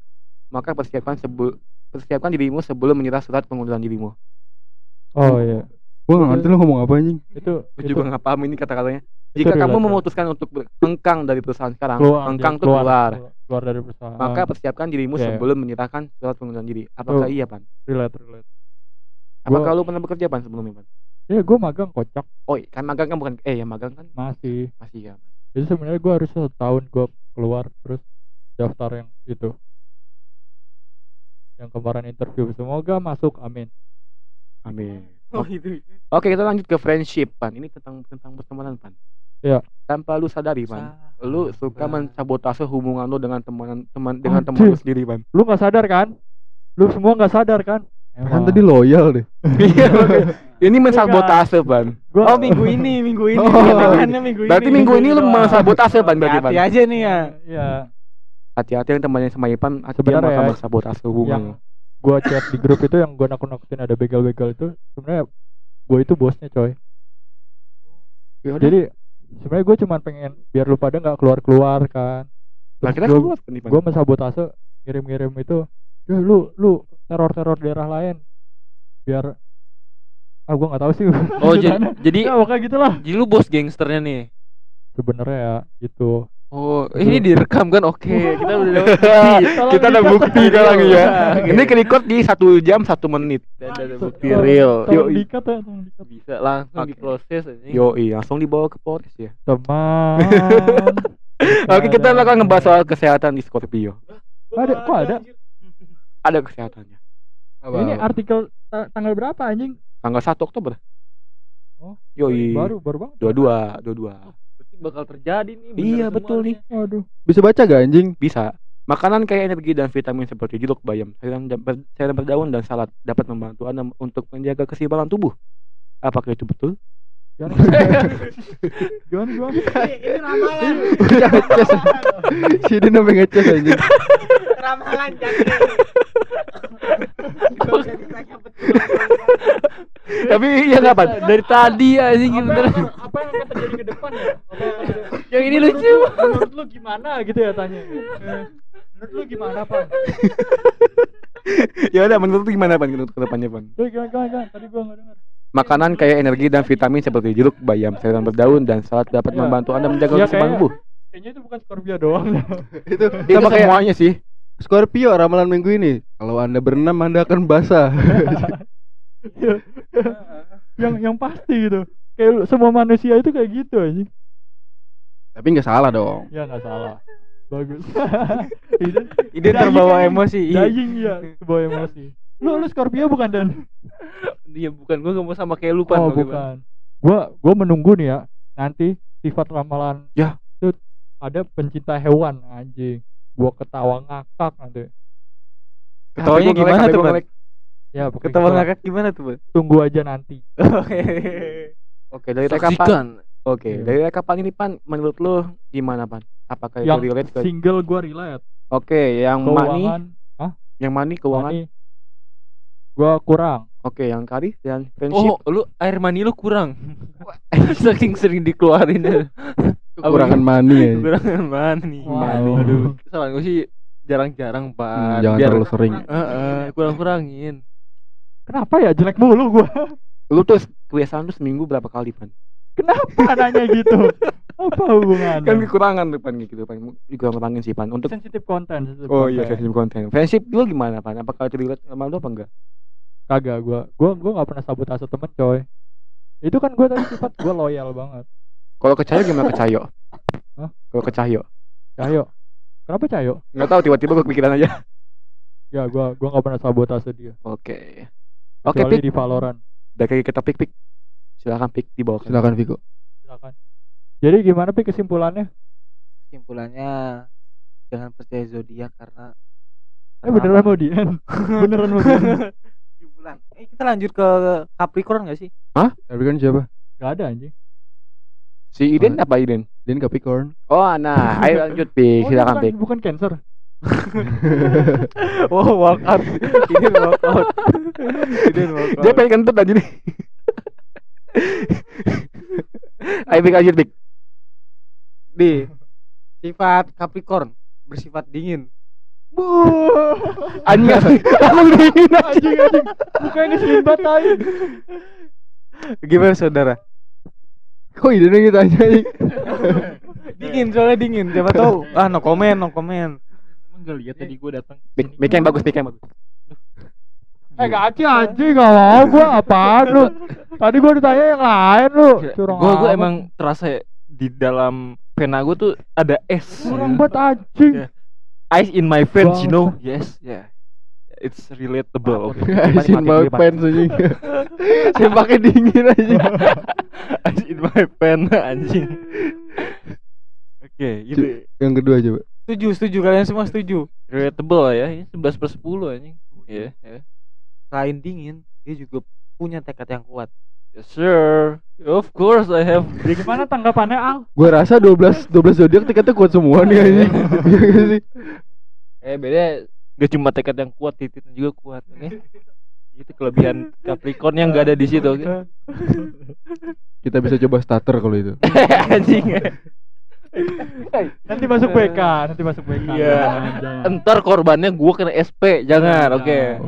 maka persiapkan sebelum persiapkan dirimu sebelum menyerah surat pengunduran dirimu. oh iya gua gak ngerti lu ngomong apa anjing itu Gue itu juga nggak paham ini kata-katanya. itu Jika kamu relate, memutuskan untuk hengkang dari perusahaan sekarang, keluar hengkang tuh keluar, keluar dari perusahaan maka persiapkan dirimu Iya, iya. sebelum menyerahkan surat pengunduran diri. Apakah Oh. iya, Pan? relate relate Apakah Gua- lu pernah bekerja, Pan, sebelumnya, Pan? ya gue magang kocak Oh, iya, kan magang kan bukan eh ya magang kan masih masih ya. jadi sebenarnya gue harus satu tahun gue keluar terus daftar yang itu yang kemarin interview semoga masuk amin Amin. Oh itu. Oke, kita lanjut ke friendship, Pan. Ini tentang tentang pertemanan, Pan. Iya. Tanpa lu sadari, Pan. Lu suka Sabar. mensabotase hubungan lu dengan teman teman dengan Anjir. teman lu sendiri, Pan. lu nggak sadar kan lu semua nggak sadar kan Kan tadi loyal deh. Iya. Ini mensabotase, Ban. gua Oh minggu ini, minggu ini. Oh. Minggu ini. Berarti minggu ini lu mensabotase, Ban, berarti, Ban. Hati aja nih ya. ya Hati-hati yang temannya sama Ipan, hati dia Sebenarnya bakal ya, bersabotase yang gua chat di grup itu yang gua nakut-nakutin ada begal-begal itu sebenarnya gua itu bosnya coy. Ya udah. jadi sebenarnya gue cuman pengen biar lu pada nggak keluar-keluar kan. Lah kita gue keluar kan, gue mensabotase ngirim-ngirim itu ya lu lu teror-teror daerah lain. Biar ah gue nggak tahu sih. Oh jadi jadi ya gitulah. jadi lu bos gangsternya nih. sebenarnya ya gitu Oh, ini direkam kan? Oke, kita udah dapat Tolong kita ada dikat. bukti sekarang ya. Oke. Ini ke record di satu jam satu menit. Ada ada bukti real. Yoi. dikat ya Bisa langsung Oke. diproses aja. Yo, langsung dibawa ke Polres ya. teman Oke, kita bakal ngebahas soal kesehatan di Scorpio. ada kok ada Ada kesehatannya. ini artikel ta- tanggal berapa anjing Tanggal 1 Oktober. Oh, Yoi. baru baru banget Dua-dua, dua-dua. Berarti bakal terjadi nih. Iya, betul nih. waduh Bisa baca gak anjing? Bisa. Makanan kaya energi dan vitamin seperti jeruk, bayam, sayuran, da- ber- sayuran berdaun dan salad dapat membantu Anda untuk menjaga keseimbangan tubuh. Apakah itu betul? gimana gimana Ini ramalan. Ngeces. Si Din sampai ngeces anjing. Ramalan jangan. Tapi iya nggak Pan? Dari tadi ya sih apa depan ya Apa yang ini Menurut lucu. lu- menurut lu gimana gitu ya tanya menurut lu gimana pan ya udah menurut lu gimana Pan untuk ke depannya Pan? Duh, gimana gimana gimana tadi gua nggak dengar Makanan kaya energi dan vitamin seperti jeruk, bayam, sayuran berdaun dan salad dapat Iya. membantu Anda menjaga Iya, keseimbangan tubuh. kayaknya itu bukan Scorpio doang Itu Itu sama kayak semuanya sih. Scorpio ramalan minggu ini. Kalau Anda berenam Anda akan basah. yang yang pasti gitu kayak semua manusia itu kayak gitu aja Tapi nggak salah dong. ya nggak salah. Bagus. Itu Ide terbawa emosi. Dying ya kebawa emosi. Lu lu Scorpio bukan dan? Iya bukan. Gua gak mau sama kayak lu pan. oh Oke, bukan. Gua gua menunggu nih ya. Nanti sifat ramalan Ya. itu ada pencinta hewan anjing. Gua ketawa ngakak nanti. Ketawanya gimana tuh, ya Ketawa gitu. ngakak gimana tuh, Bang? tunggu aja nanti Oke. Dari rekapan. Oke, Iya. dari rekapan ini Pan, menurut lu gimana Pan? Apakah itu yang relate ke single gua relate Oke, yang mani, keuangan yang mani keuangan. money, gua kurang Oke, yang kari dan friendship. Oh, lu air mani lu kurang. Saking sering dikeluarin. Kekurangan money ya. Kurangan mani. Wow. Aduh, kesalahan gue sih jarang-jarang, Pak. Hmm, jangan Biar terlalu sering. Heeh, kurang-kurangin. kenapa ya jelek mulu gua Lu tuh kebiasaan lu seminggu berapa kali Pan? kenapa nanya gitu apa hubungannya Kan kekurangan tuh Pan gitu Pan. Juga ngurangin sih Pan untuk sensitif konten sensitif Oh iya, konten. friendship content. Friendship lu gimana Pan? Apakah relate sama lu apa enggak? kagak gua gua gua nggak pernah sabotase temen coy itu kan gua tadi sifat gua loyal banget Kalau ke Cahyo gimana ke Cahyo? Hah? Kalau ke Cahyo? Cahyo kenapa Cahyo Enggak tahu tiba-tiba gue kepikiran aja. ya gua gua nggak pernah sabotase dia Oke. Oke, kecuali Pik. di Valorant Dari kita pik pik. Silakan pik di bawah. Silakan Viko. silakan jadi gimana pik kesimpulannya Kesimpulannya jangan percaya zodiak karena eh beneran mau di beneran mau di Kesimpulan. Eh, kita lanjut ke Capricorn gak sih? Tapi kan siapa? nggak ada anjing Si Iden apa Iden? Din Capricorn. Oh, nah, ayo lanjut pik. Oh, Silakan pik. bukan cancer Oh, walk out. Ini walk out. Ini walk Dia pengen kentut aja nih. Ayo pik lanjut pik. Di sifat Capricorn bersifat dingin. Anjing, aku dingin aja. anjing anjing ngeselin banget tai. Gimana saudara? Kok ide kita aja Dingin soalnya dingin. Siapa tahu? Ah, no comment, no comment. Emang gak lihat tadi gue datang. Pik yang bagus, pik yang bagus. eh gaci anjing gak mau gua apaan lu tadi gua ditanya yang lain lu Gue gue emang terasa di dalam pena gue tuh ada es. curang banget anjing Ya. Ice in my veins, you know? Yes, yeah. It's relatable. Mati, banget mati, pants anjing. Saya pakai dingin anjing. Ice in my pen anjing. Oke, gitu. Yang kedua coba. Setuju, setuju kalian semua setuju. Relatable ya. Ini 11 per 10 anjing. Iya, iya. selain dingin dia juga punya tekad yang kuat Yes, sir. Of course I have. Jadi gimana tanggapannya Al? Gue rasa 12 12 zodiak tiketnya kuat semua nih anjing. Iya sih? Eh beda gak cuma tekad yang kuat, titiknya juga kuat. Oke. Itu kelebihan Capricorn yang gak ada di situ. Oke. Kita bisa coba starter kalau itu. Anjing. Nanti masuk BK, nanti masuk BK. Iya. Jangan. Entar korbannya gua kena SP, jangan. Oke.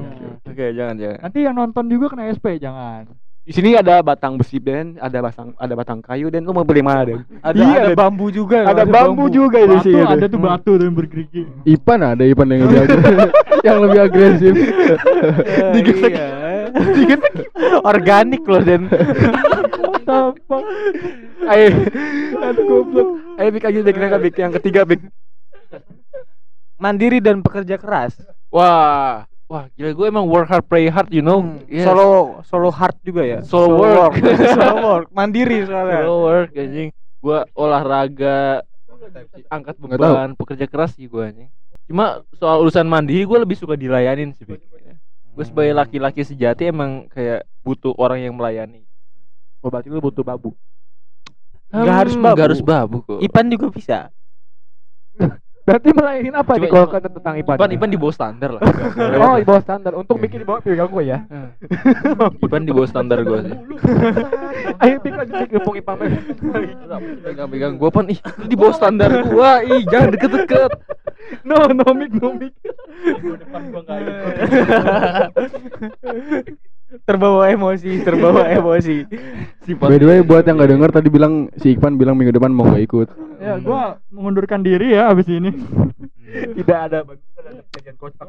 Oke, jangan jangan. Nanti yang nonton juga kena SP, jangan. Di sini ada batang besi dan ada batang ada batang kayu dan lu mau beli mana dan? ada Iya, ada ada- bambu juga Ada bambu juga di sini. ada tuh batu yang bergerigi. Ipan ada Ipan yang lebih agresif. yang lebih agresif. Digesek. Digesek. Organik loh dan Fuck? Ayo. Aduh goblok. Ayo Bik aja Bik Bik yang ketiga Bik. mandiri dan pekerja keras. Wah. Wah, gila gue emang work hard play hard, you know. Yes. Solo solo hard juga ya. Solo work. solo work. Mandiri soalnya. Solo work anjing. Gua olahraga angkat beban, pekerja keras sih gua anjing. Cuma soal urusan mandiri gue lebih suka dilayanin sih, Bik. Gue sebagai laki-laki sejati emang kayak butuh orang yang melayani. Oh, berarti lu butuh babu. Nggak harus babu. nggak harus babu kok. Ipan juga bisa. Berarti melayanin apa nih kalau kata tentang Ipan? Ipan, Ipan di bawah standar lah. Oh, di bawah standar. Untuk bikin di bawah piring gue ya. Ipan di bawah standar gue sih. Ayo Bik lagi Bik gempung Ipan. Pegang-pegang gue pan ih di bawah standar gua ih jangan deket-deket. No, no mic, no mic. Terbawa emosi, terbawa emosi. By the way buat yang nggak denger tadi bilang si Ipan bilang minggu depan mau nggak ikut. Ya, gua mengundurkan diri ya abis ini. Tidak ada kejadian kocak.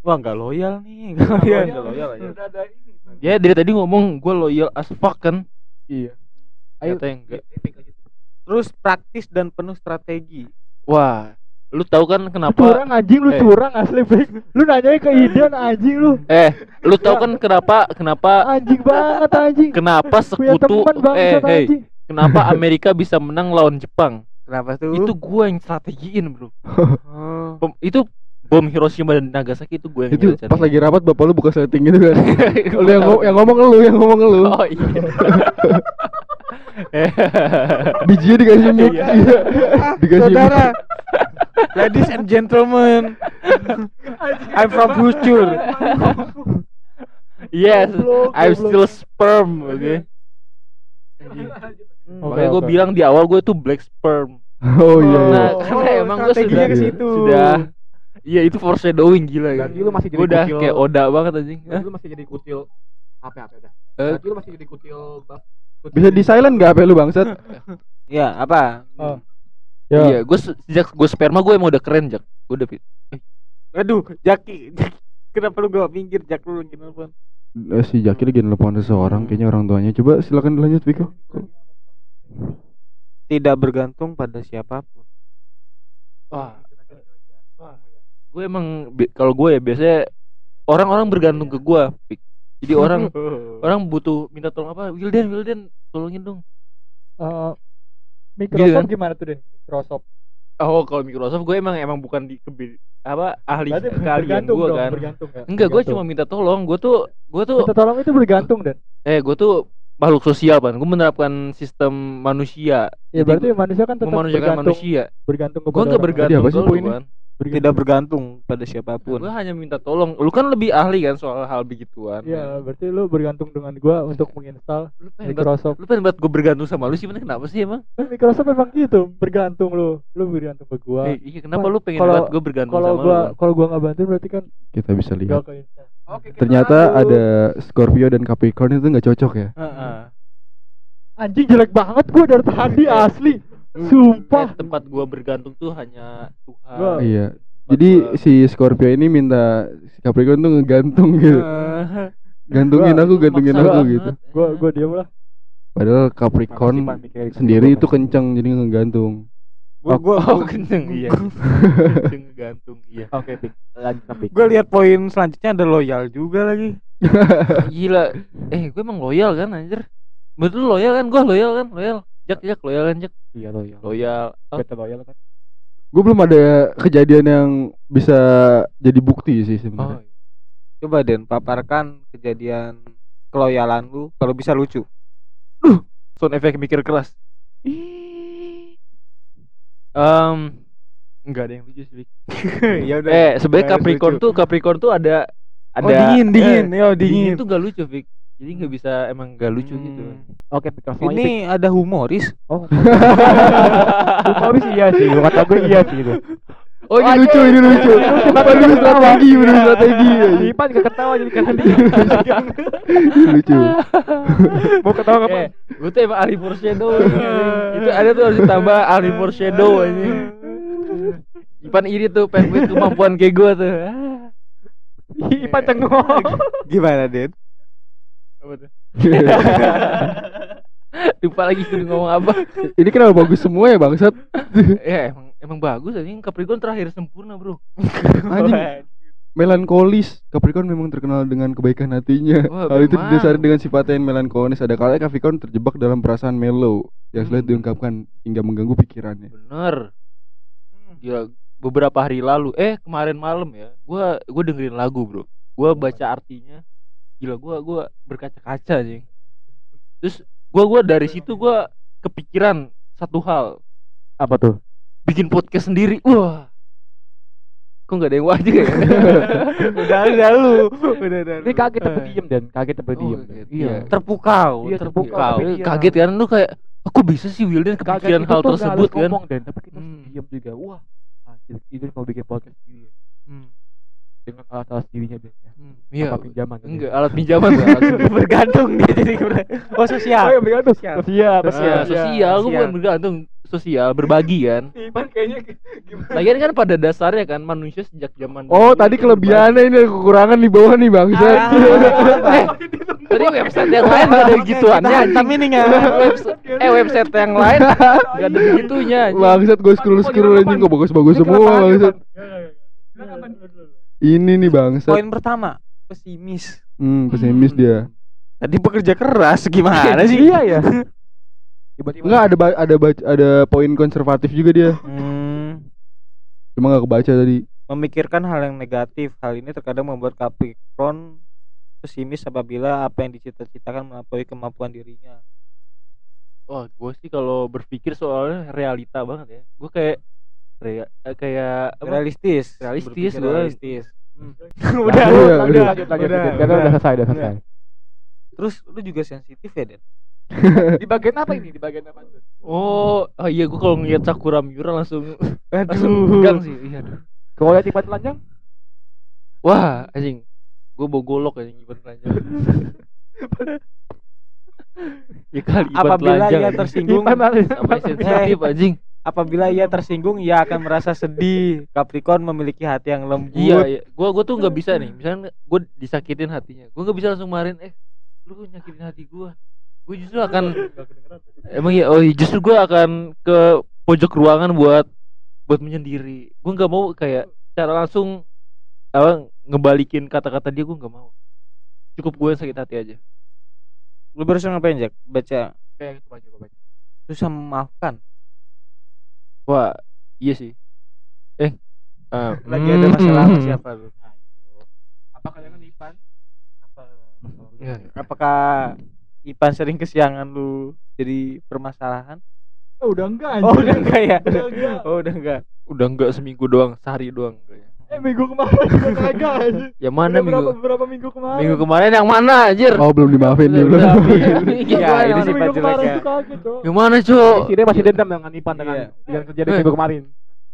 Wah, nggak loyal nih. Nggak loyal. Nggak loyal aja. Ada ini. Ya dari tadi ngomong gue loyal as fuck kan. Iya. Ayo enggak. Terus praktis dan penuh strategi. Wah, lu tahu kan Lu kenapa? curang anjing lu Eh. curang asli Bek. Lu nanya ke Idan anjing lu. Eh, lu tahu kan kenapa kenapa Anjing banget anjing. kenapa sekutu eh hey, anjing. kenapa Amerika bisa menang lawan Jepang? Kenapa tuh? Itu gua yang strategiin, Bro. Oh. Bom- itu bom Hiroshima dan Nagasaki itu gue yang Itu pas lagi rapat bapak lu buka setting gitu kan. lu yang, yang ngomong lu, yang ngomong lu. Oh iya. Bijinya dikasih mic. Iya. Iya. Dikasih Saudara. ladies and gentlemen, I'm from future. yes, I'm still sperm, oke. Makanya gue bilang di awal gue tuh black sperm. Oh iya. iya. Nah, Oh, karena emang gue sudah ke situ. sudah Iya itu foreshadowing gila Berarti gitu. lu masih jadi udah kucil. kayak Oda banget anjing. Berarti lu masih jadi kucil apa apa udah. Eh, Berarti lu masih jadi kucil bab. Bisa di silent gak HP lu bangsat? Ya, apa? Oh. Iya, gue sejak gue sperma gue emang udah keren jak. Gue udah fit. Aduh, Jaki. Jaki. Kenapa lu gak pinggir Jak lu lagi nelfon? Eh, si Jaki lagi nelfon seseorang kayaknya orang tuanya. Coba silakan dilanjut Viko. Tidak bergantung pada siapa pun. Wah. Gue emang kalau gue ya biasanya orang-orang bergantung ke gue. Pik. Jadi orang orang butuh minta tolong apa? Wildan, Wildan, tolongin dong. Eh, Microsoft kan? gimana tuh Den? Microsoft. Oh, kalau Microsoft gue emang emang bukan di kebi apa ahli Berarti bergantung gue dong, kan. bergantung ya. Enggak, gue cuma minta tolong. Gue tuh gue tuh Minta tolong itu bergantung Dan. eh gue tuh makhluk sosial kan. Gue menerapkan sistem manusia. Ya Jadi berarti gua manusia kan tetap bergantung manusia. bergantung kepada Gue nggak bergantung apa sih poinnya? Kan. Tidak bergantung pada siapa pun. Gue hanya minta tolong. Lu kan lebih ahli kan soal hal begituan. Iya, berarti lu bergantung dengan gua untuk menginstal Lu Microsoft. lu pengen banget gue bergantung sama lu sih, mana kenapa sih emang? Kan Microsoft memang gitu, bergantung lu. Lu bergantung ke gua. Eh, iya, kenapa lu pengen kalau- banget gue bergantung Kalau sama gua lu? kalau gua nggak bantuin berarti kan Kita bisa lihat. ke install. Ternyata ada Scorpio dan Capricorn itu nggak cocok ya. Heeh. Anjing jelek banget gua dari tadi asli. Sumpah. Eh, tempat gua bergantung tuh hanya Tuhan. Gua- Iya. Jadi si Scorpio ini minta si Capricorn tuh ngegantung gitu. Gantungin Gua- aku, gantungin aku banget. gitu. Gua gua diam lah. Padahal Capricorn mikirin sendiri gua, itu Pan. kencang jadi ngegantung. Gua gua Oh, kenceng iya. kenceng gantung iya. Oke, Pik. Lanjut gua lihat poin selanjutnya ada loyal juga lagi. Gila. Eh, gue emang loyal kan anjir. Betul loyal kan? Gua loyal kan? Loyal. Jak, jak loyal kan, Jak. Iya loyal. Loyal. Oh, Betul loyal kan. Gue belum ada kejadian yang bisa jadi bukti sih oh. sebenarnya. Coba Den paparkan kejadian keloyalan lu kalau bisa lucu. sound efek mikir keras um, enggak ada yang lucu sih ya udah. eh sebenarnya Capricorn lucu. tuh Capricorn tuh ada ada oh, dingin dingin, eh, yo dingin dingin. tuh gak lucu Vic jadi nggak bisa emang gak lucu Hmm. gitu Oke, aja, Pik. Ini ada humoris. Oh. Humoris iya sih, kata gue iya sih itu. Oh ini lucu, ini lucu. Bener strategi, bener strategi. Ipan gak ketawa jadi karena dia. Lucu. Mau ketawa kapan? eh gue tuh emang ahli foreshadow itu ada tuh harus ditambah ahli foreshadow ini Ipan iri tuh pengen punya kemampuan kayak gue tuh. Ipan cengok. Gimana Den? Apa tuh lupa lagi gue ngomong apa Ini kenapa bagus semua ya bangsat? ya emang emang bagus aja Capricorn terakhir sempurna bro Anjing. Melankolis. Capricorn memang terkenal dengan kebaikan hatinya. Wah, Hal itu didasari dengan sifatnya yang melankolis. Ada kalanya Capricorn terjebak dalam perasaan mellow yang sulit Hmm. diungkapkan hingga mengganggu pikirannya. bener Gila, beberapa hari lalu eh kemarin malam ya gua gua dengerin lagu bro gua baca artinya gila gua gua berkaca-kaca nih terus gua gua dari situ gua kepikiran satu hal Apa tuh? bikin podcast sendiri wah kok nggak ada yang wajib ya udah udah lu. Udah udah. Ini kaget tapi diem dan kaget tapi Oh, diem. Iya. terpukau, Iya, terpukau. terpukau. Iya. kaget kan lu kayak aku bisa sih Wildan kepikiran hal tersebut kan ngomong dan tapi kita Hmm. diem juga. Wah. Ah, itu- kalau bikin podcast sendiri. Hmm. Dengan alat-alat sendirinya Dan ya. Hmm. Iya. Apa pinjaman gitu. Enggak, alat pinjaman alat bergantung dia jadi oh sosial. Oh, iya bergantung. Sosial. Sosial, Ah, sosial. sosial, gue sosial. bukan bergantung sosial, berbagi kan. Ipan kayaknya gimana? Lagian kan pada dasarnya kan manusia sejak zaman Oh, dulu tadi kelebihannya ini ada kekurangan di bawah nih bangsat. Ah. Eh, tadi website yang lain gak ada gituannya. Ini nggak? Website, eh website yang lain gak ada begitunya. anjing. Bangsat gue scroll scroll anjing kok bagus-bagus semua bangsat. Ini nih bangsat. Poin pertama pesimis. Hmm, pesimis dia. Tadi bekerja keras gimana sih? Iya ya. Tiba-tiba Enggak ada ada ada poin konservatif juga dia. Hmm, Cuma nggak kebaca tadi. memikirkan hal yang negatif. Hal ini terkadang membuat Capricorn pesimis apabila apa yang dicita-citakan melampaui kemampuan dirinya. Wah, gue sih kalau berpikir soalnya realita banget ya. Gue kayak rea, eh, kayak apa? Realistis. Realistis, gua. realistis. udah, Udah, lanjut, udah. lanjut, lanjut, Udah, lanjut. Udah. udah selesai, udah selesai. Terus lu juga sensitif ya, Den? Di bagian apa ini? Di bagian apa tuh? Oh, oh iya gue kalau ngeliat Sakura Miura langsung langsung Aduh. tegang sih. Iya, aduh. Kalau lihat Ipan telanjang? Wah, anjing. Gue bawa golok anjing Ipan telanjang. ya kali Ipan Apabila telanjang, ia tersinggung, Ipan telanjang. Sampai sensitif anjing. Apabila ia tersinggung, ia akan merasa sedih. Capricorn memiliki hati yang lembut. Iya, iya. Gua gua tuh nggak bisa nih. Misalnya gue disakitin hatinya. Gua nggak bisa langsung marin eh lu nyakitin hati gua. Gue justru akan Emang ya, oh justru gua akan ke pojok ruangan buat buat menyendiri. Gua nggak mau kayak cara langsung apa ngebalikin kata-kata dia gua nggak mau. Cukup gue yang sakit hati aja. Lu barusan ngapain, Jack? Baca Kayak gitu aja gua baca. susah memaafkan. Wah, iya sih. Eh, eh, Lagi ada masalah sama hmm. siapa lu? Apa kalian kan Ipan? Apa? Ya, Apakah Ipan sering kesiangan lu jadi permasalahan? Oh, udah enggak Oh, udah enggak ya? Udah enggak. Oh, udah enggak. Udah enggak seminggu doang, sehari doang. Eh minggu kemarin juga kagak aja. Yang mana Udah berapa minggu? berapa minggu kemarin? Minggu kemarin yang mana anjir? Oh, belum dimaafin nih, belum. Iya, Gimana, ini sih minggu Pak kemarin jelek ya. tuh kaget, Cok. Yang mana, Cuk? Si dia masih dendam dengan Ipan dengan yang kejadian Eh. minggu kemarin.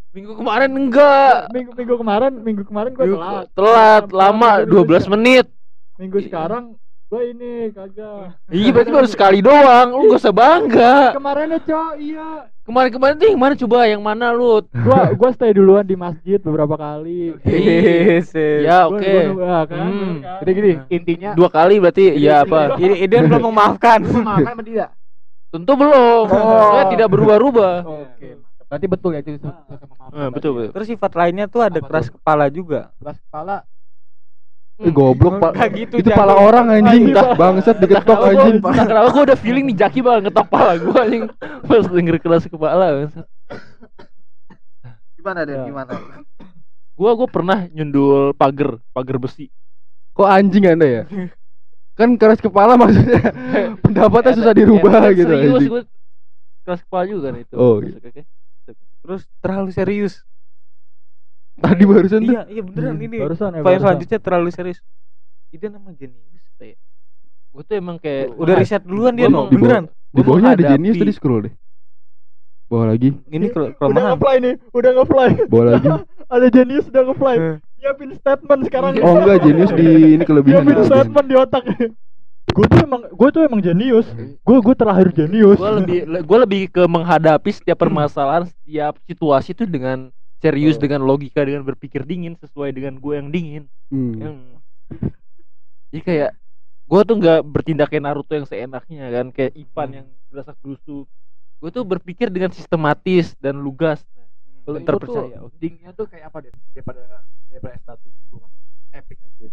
Minggu kemarin enggak. Minggu minggu kemarin, minggu kemarin gua telat. telat, lama Minggu 12 menit. Minggu sekarang gua ini kagak. Iya, berarti baru sekali doang. Lu gak usah bangga. Kemarin ya, Cok, iya. Kemarin-kemarin tuh yang mana coba? Yang mana lu? Gua gua stay duluan di masjid beberapa kali. Iya. Ya, oke. gua ah, kan, Hmm. kan? Jadi gini, intinya Dua kali berarti ya apa? Ini Iden belum memaafkan. Sama dia. Tentu belum. Oh. Saya tidak berubah-ubah. Oke. Berarti betul ya itu sama Eh, betul, betul. Terus sifat lainnya tuh ada keras kepala juga. Keras kepala. Eh, goblok, Pak. Gitu, Itu Jago. pala orang anjing. Bangsat diketok gua- anjing. entah Kenapa gue udah feeling nih Jaki bakal ngetok pala gue anjing Pas denger keras kepala Gimana Den? Gimana? Gue gue pernah nyundul pagar Pagar besi kok anjing anda ya kan keras kepala maksudnya pendapatnya susah dirubah Ya, gitu serius anjing. gue keras kepala juga kan itu Oh, oke. Terus terlalu serius. Tadi barusan tuh Iya, iya beneran ini. Barusan ya. Poin barusan. selanjutnya terlalu serius. Itu nama jenius apa ya? gue tuh emang kayak Udah riset duluan dia mau- di beneran. di bawahnya ada jenius tadi scroll deh bawah lagi Ini ke- Udah kelemahan. nge-fly nih, udah nge-fly. bawah lagi Ada jenius udah nge-fly. Eh. Nyiapin statement sekarang. oh enggak jenius di ini kelebihan Nyiapin statement di otak. gue tuh emang gue tuh emang jenius. Gue gue terlahir jenius. gue lebih gue lebih ke menghadapi setiap permasalahan setiap situasi itu dengan serius Oh. dengan logika dengan berpikir dingin sesuai dengan gue yang dingin Hmm. yang jadi kayak gue tuh nggak bertindak kayak Naruto yang seenaknya kan kayak Ipan yang berasa gerusuk gue tuh berpikir dengan sistematis dan lugas Kalau itu terpercaya tuh dingnya tuh kayak apa deh daripada daripada S1 itu kan epic aja.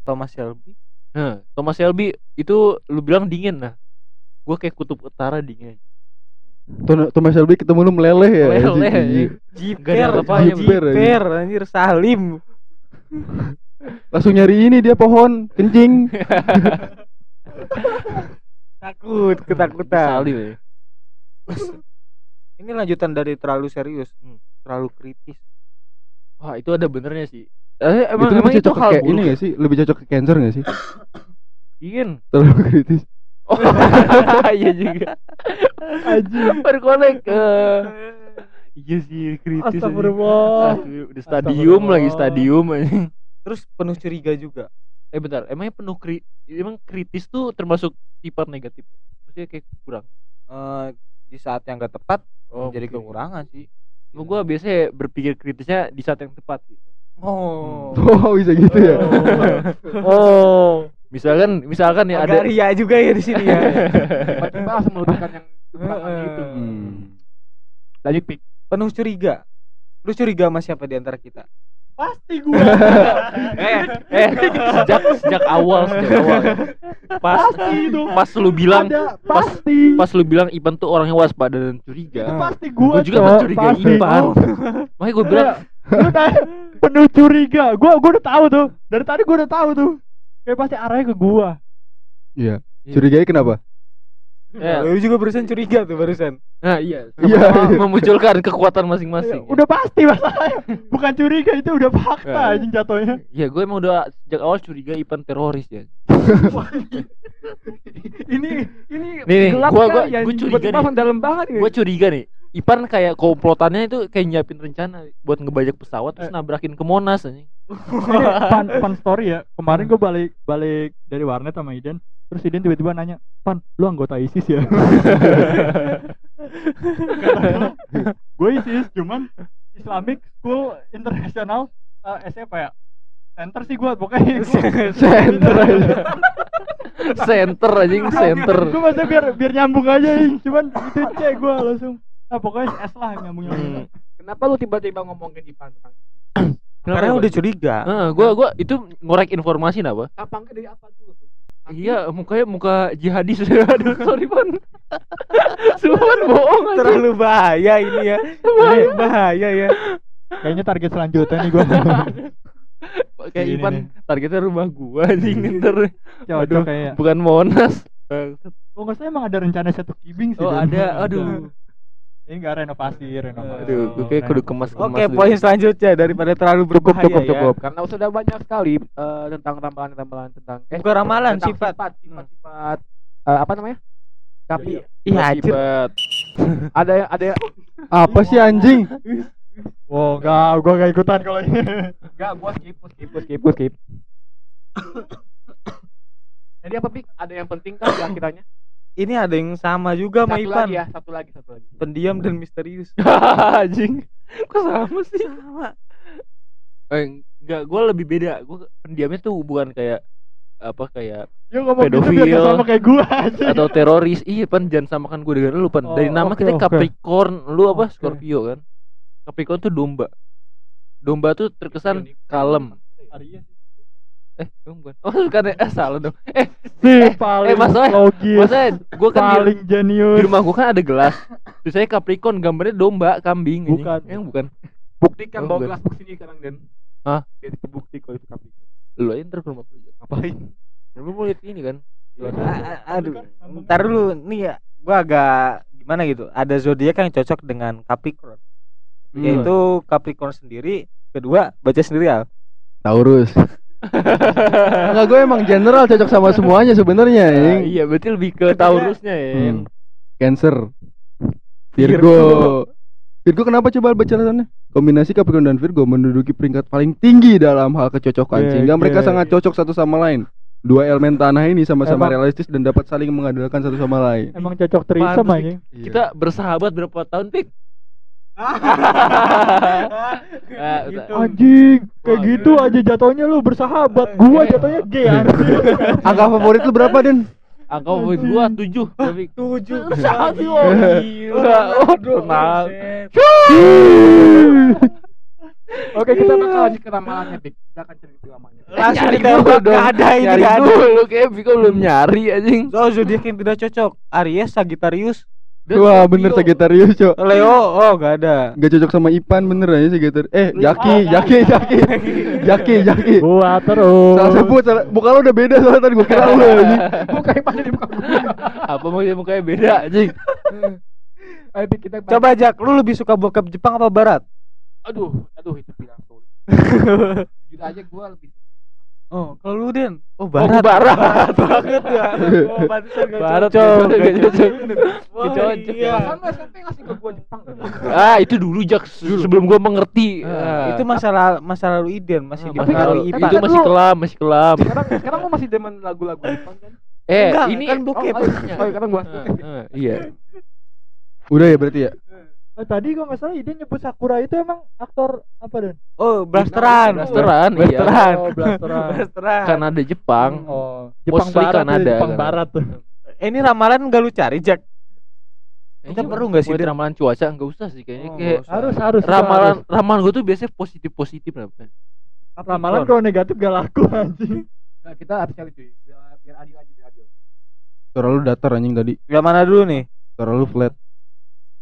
Thomas Shelby. nah Thomas Shelby itu lu bilang dingin nah gue kayak kutub utara dingin Thomas Shelby ketemu lu meleleh ya Meleleh, ada Jiper, apa-apanya, Jiper. Jiper, anjir Salim. langsung nyari ini dia pohon kencing Takut, ketakutan. Salih, ya. Ini lanjutan dari terlalu serius, Hmm. terlalu kritis. Wah itu ada benernya sih. Eh, emang itu emang lebih itu cocok hal kayak ini buruk gak sih lebih cocok ke cancer gak sih Mungkin. terlalu kritis Oh iya juga. Aji. Berkonek. eh. Iya sih kritis. Astagfirullah. Udah stadium lagi stadium anjing. Terus penuh curiga juga. Eh bentar, emangnya penuh kri emang kritis tuh termasuk sifat negatif? Maksudnya kayak kurang. Eh, di saat yang gak tepat Oh, jadi oke. kekurangan sih. Gua, gua biasanya berpikir kritisnya di saat yang tepat gitu. Oh. oh bisa gitu ya Oh. Misalkan misalkan ya Agak ada ria juga ya di sini ya. Tiba-tiba langsung melututkan yang gitu. Hmm. Lanjut pik. penuh curiga. Lu curiga sama siapa di antara kita? Pasti gua. eh eh sejak sejak awal sejak awal ya. pas Pasti itu. pas lu bilang Ada pas pasti. pas lu bilang Ipan tuh orangnya waspada dan itu curiga pasti gua. Gua juga mencurigai Pasti. Ipan. Oh. makanya gue bilang Lu tanya penuh curiga. Gua gua udah tahu tuh. Dari tadi gua udah tahu tuh. Kayak pasti arahnya ke gua. iya curigai kenapa ya, Lu juga barusan curiga tuh barusan. nah iya Iya, iya. memunculkan kekuatan masing-masing Udah pasti masalahnya. Bukan curiga itu udah fakta Ya. anjing jatuhnya. ya gue emang udah sejak awal curiga Ipan teroris ya ini ini nih Gelap gue gue kali, anjing. gue curiga nih langsung dalam banget ini. gue curiga nih Ipan kayak komplotannya itu kayak nyiapin rencana buat ngebajak pesawat terus Eh. nabrakin ke Monas anjing. ini fun, fun story ya kemarin gue balik balik dari warnet sama Iden terus Iden tiba-tiba nanya Pan lu anggota ISIS ya gue ISIS cuman Islamic School International uh, ya center sih gue pokoknya Center aja. Center anjing, center. gue maksudnya biar biar nyambung aja cuman itu cek gue langsung ah pokoknya S lah nyambung nyambung Hmm. Kenapa lu tiba-tiba ngomongin Ipan tentang Karena udah curiga. Heeh, gua gua itu ngorek informasi apa? Tampangnya dari apa dulu tuh? Iya, mukanya muka jihadis. Aduh, sorry, Pan. Sumpah bohong aja. Terlalu bahaya ini ya. Terlalu bahaya ya. kayaknya target selanjutnya nih gue Kayak Ini Ipan nih. targetnya rumah gua anjing ntar. cocok kayak Bukan Monas. oh nggak salah emang ada rencana satu kibing sih Oh, ada. Aduh. Ini nggak renovasi renovasi Aduh, gue kayak kudu kemas kemas. Oke, poin selanjutnya daripada terlalu Cukup cukup ya. cukup karena sudah banyak sekali eh, tentang tambahan-tambahan tentang eh, Bukan ramalan, tentang sifat. sifat sifat, sifat eh, apa namanya? Tapi Iya, anjir. ada yang ada yang apa sih anjing wow nggak gue nggak ikutan kalau ini enggak gua skip gua skip gua skip gua skip. Jadi apa Pik? Ada yang penting kan di akhirannya? Ini ada yang sama juga sama Satu Ipan. lagi ya, satu lagi, satu lagi. Pendiam dan misterius. anjing. Kok sama sih? Sama. Eh, enggak, gua lebih beda. Gua pendiamnya tuh bukan kayak apa kayak Yuk ngomong gitu biar Pedofil. nggak sama kayak gue aja atau teroris iya pan jangan samakan gue dengan lu pan Oh, dari nama oke, kita. Capricorn lu apa. Scorpio kan Capricorn tuh domba domba tuh terkesan kalem Aries eh emang bukan oh bukan ya? eh salah dong eh sih Eh, paling masalahnya- logis maksudnya gue kan di, paling jenius di rumah gue kan ada gelas terus saya Capricorn gambarnya domba kambing. Bukan. yang bukan Buktikan Oh, bawa gelas box ini sekarang Den. Hah? Biar terbukti kalau itu kambing. Lu aja ntar ke rumah gua ngapain? Ya, lu mau lihat ini kan? A- a- aduh ntar dulu nih ya gua agak gimana gitu ada zodiak yang cocok dengan Capricorn Hmm. yaitu Capricorn sendiri kedua baca sendiri ya Taurus. Enggak gue emang general cocok sama semuanya sebenarnya, Ing. iya berarti lebih ke Taurusnya ya. Hmm. Cancer. Virgo. Virgo kenapa coba baca alasannya? Kombinasi Capricorn dan Virgo menduduki peringkat paling tinggi dalam hal kecocokan Yeah, sehingga mereka yeah. sangat cocok satu sama lain. Dua elemen tanah ini sama-sama realistis dan dapat saling mengandalkan satu sama lain. Emang cocok trisam Pantes, anjing. Kita bersahabat berapa tahun, Pik? Ah, udah. Anjing, kayak Wah, gitu aja jatuhnya lu bersahabat. Gua jatuhnya gay anjing. Angka favorit lu berapa, Den? Angka favorit gua 7, Pik. tujuh Satu, oh, gila. Oh, tenang. Oke, kita bakal lanjut ke ramalannya, Pik. Kita akan cerita ramalannya. langsung ditembak dulu dong. gak ada ini Nyari gak ada dulu kayak Piko belum nyari anjing. so zodiak yang tidak cocok Aries Sagittarius Dan Wah, Scorpio. bener Sagittarius, Cok. Leo oh gak ada Gak cocok sama Ipan bener aja Sagittarius. Eh, Jaki, Jaki, Jaki. Jaki, Jaki. Gua terus. Salah sebut, salah. Muka lu udah beda soalnya tadi gua kira lu anjing. Muka Ipan di muka gue. Apa maksudnya mukanya beda anjing? Ayo, kita coba Jack lu lebih suka bokep Jepang apa Barat Aduh, aduh itu pilihan sulit. Jujur aja gue lebih oh kalau lu Den oh Barat. Barat barat banget ya oh pantesan gak Barat cocok gak cocok. Gak cocok. iya. Kan lu SMP ngasih ke gue Jepang? Ah, itu dulu Jak sebelum gua mengerti. Ah. itu masalah masa lalu Iden masih Ah, dipengaruhi masa lalu. Itu kan masih kelam, masih kelam. Sekarang sekarang lu masih demen lagu-lagu Jepang kan? Eh, Enggak, ini kan bokep. Oh, iya. Oh, sekarang gua. Ah, ah, iya. Udah ya berarti ya? Eh, tadi gua nggak salah ide nyebut Sakura itu emang aktor apa dan? oh blasteran Blasteran, iya. blasteran Oh, blasteran. blasteran Kanada Jepang. Oh, Jepang Mostly Barat Kanada, tuh, Jepang kan. Barat tuh. Eh, ini ramalan gak lu cari Jack Kita Kayaknya perlu nggak sih, ramalan cuaca enggak usah sih kayaknya Oh, kayak. Harus harus ramalan harus. ramalan gue tuh biasanya positif positif lah. ramalan kalau negatif gak laku anjing. Nah, kita habis kali cuy. Biar, biar adil aja, biar adil. Suara lu datar anjing tadi. yang mana dulu nih Suara lu flat.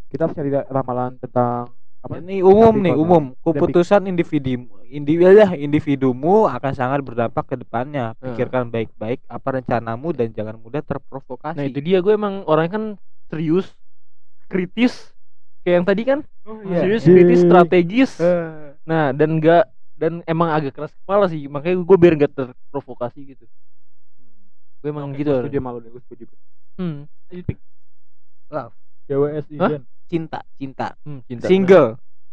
Kita harus cari ramalan tentang apa? ini umum nih umum keputusan individu individu ya individumu akan sangat berdampak ke depannya pikirkan baik-baik apa rencanamu dan jangan mudah terprovokasi Nah itu dia gue emang orangnya kan serius, kritis, kayak yang tadi kan iya. serius, kritis, strategis. Nah dan enggak dan emang agak keras kepala sih makanya gue biar gak terprovokasi gitu. Hmm. Gue emang gitu. Gue setuju malu deh, gue setuju. Hmm. GWS Hah? Iden. Cinta cinta Hmm, cinta. single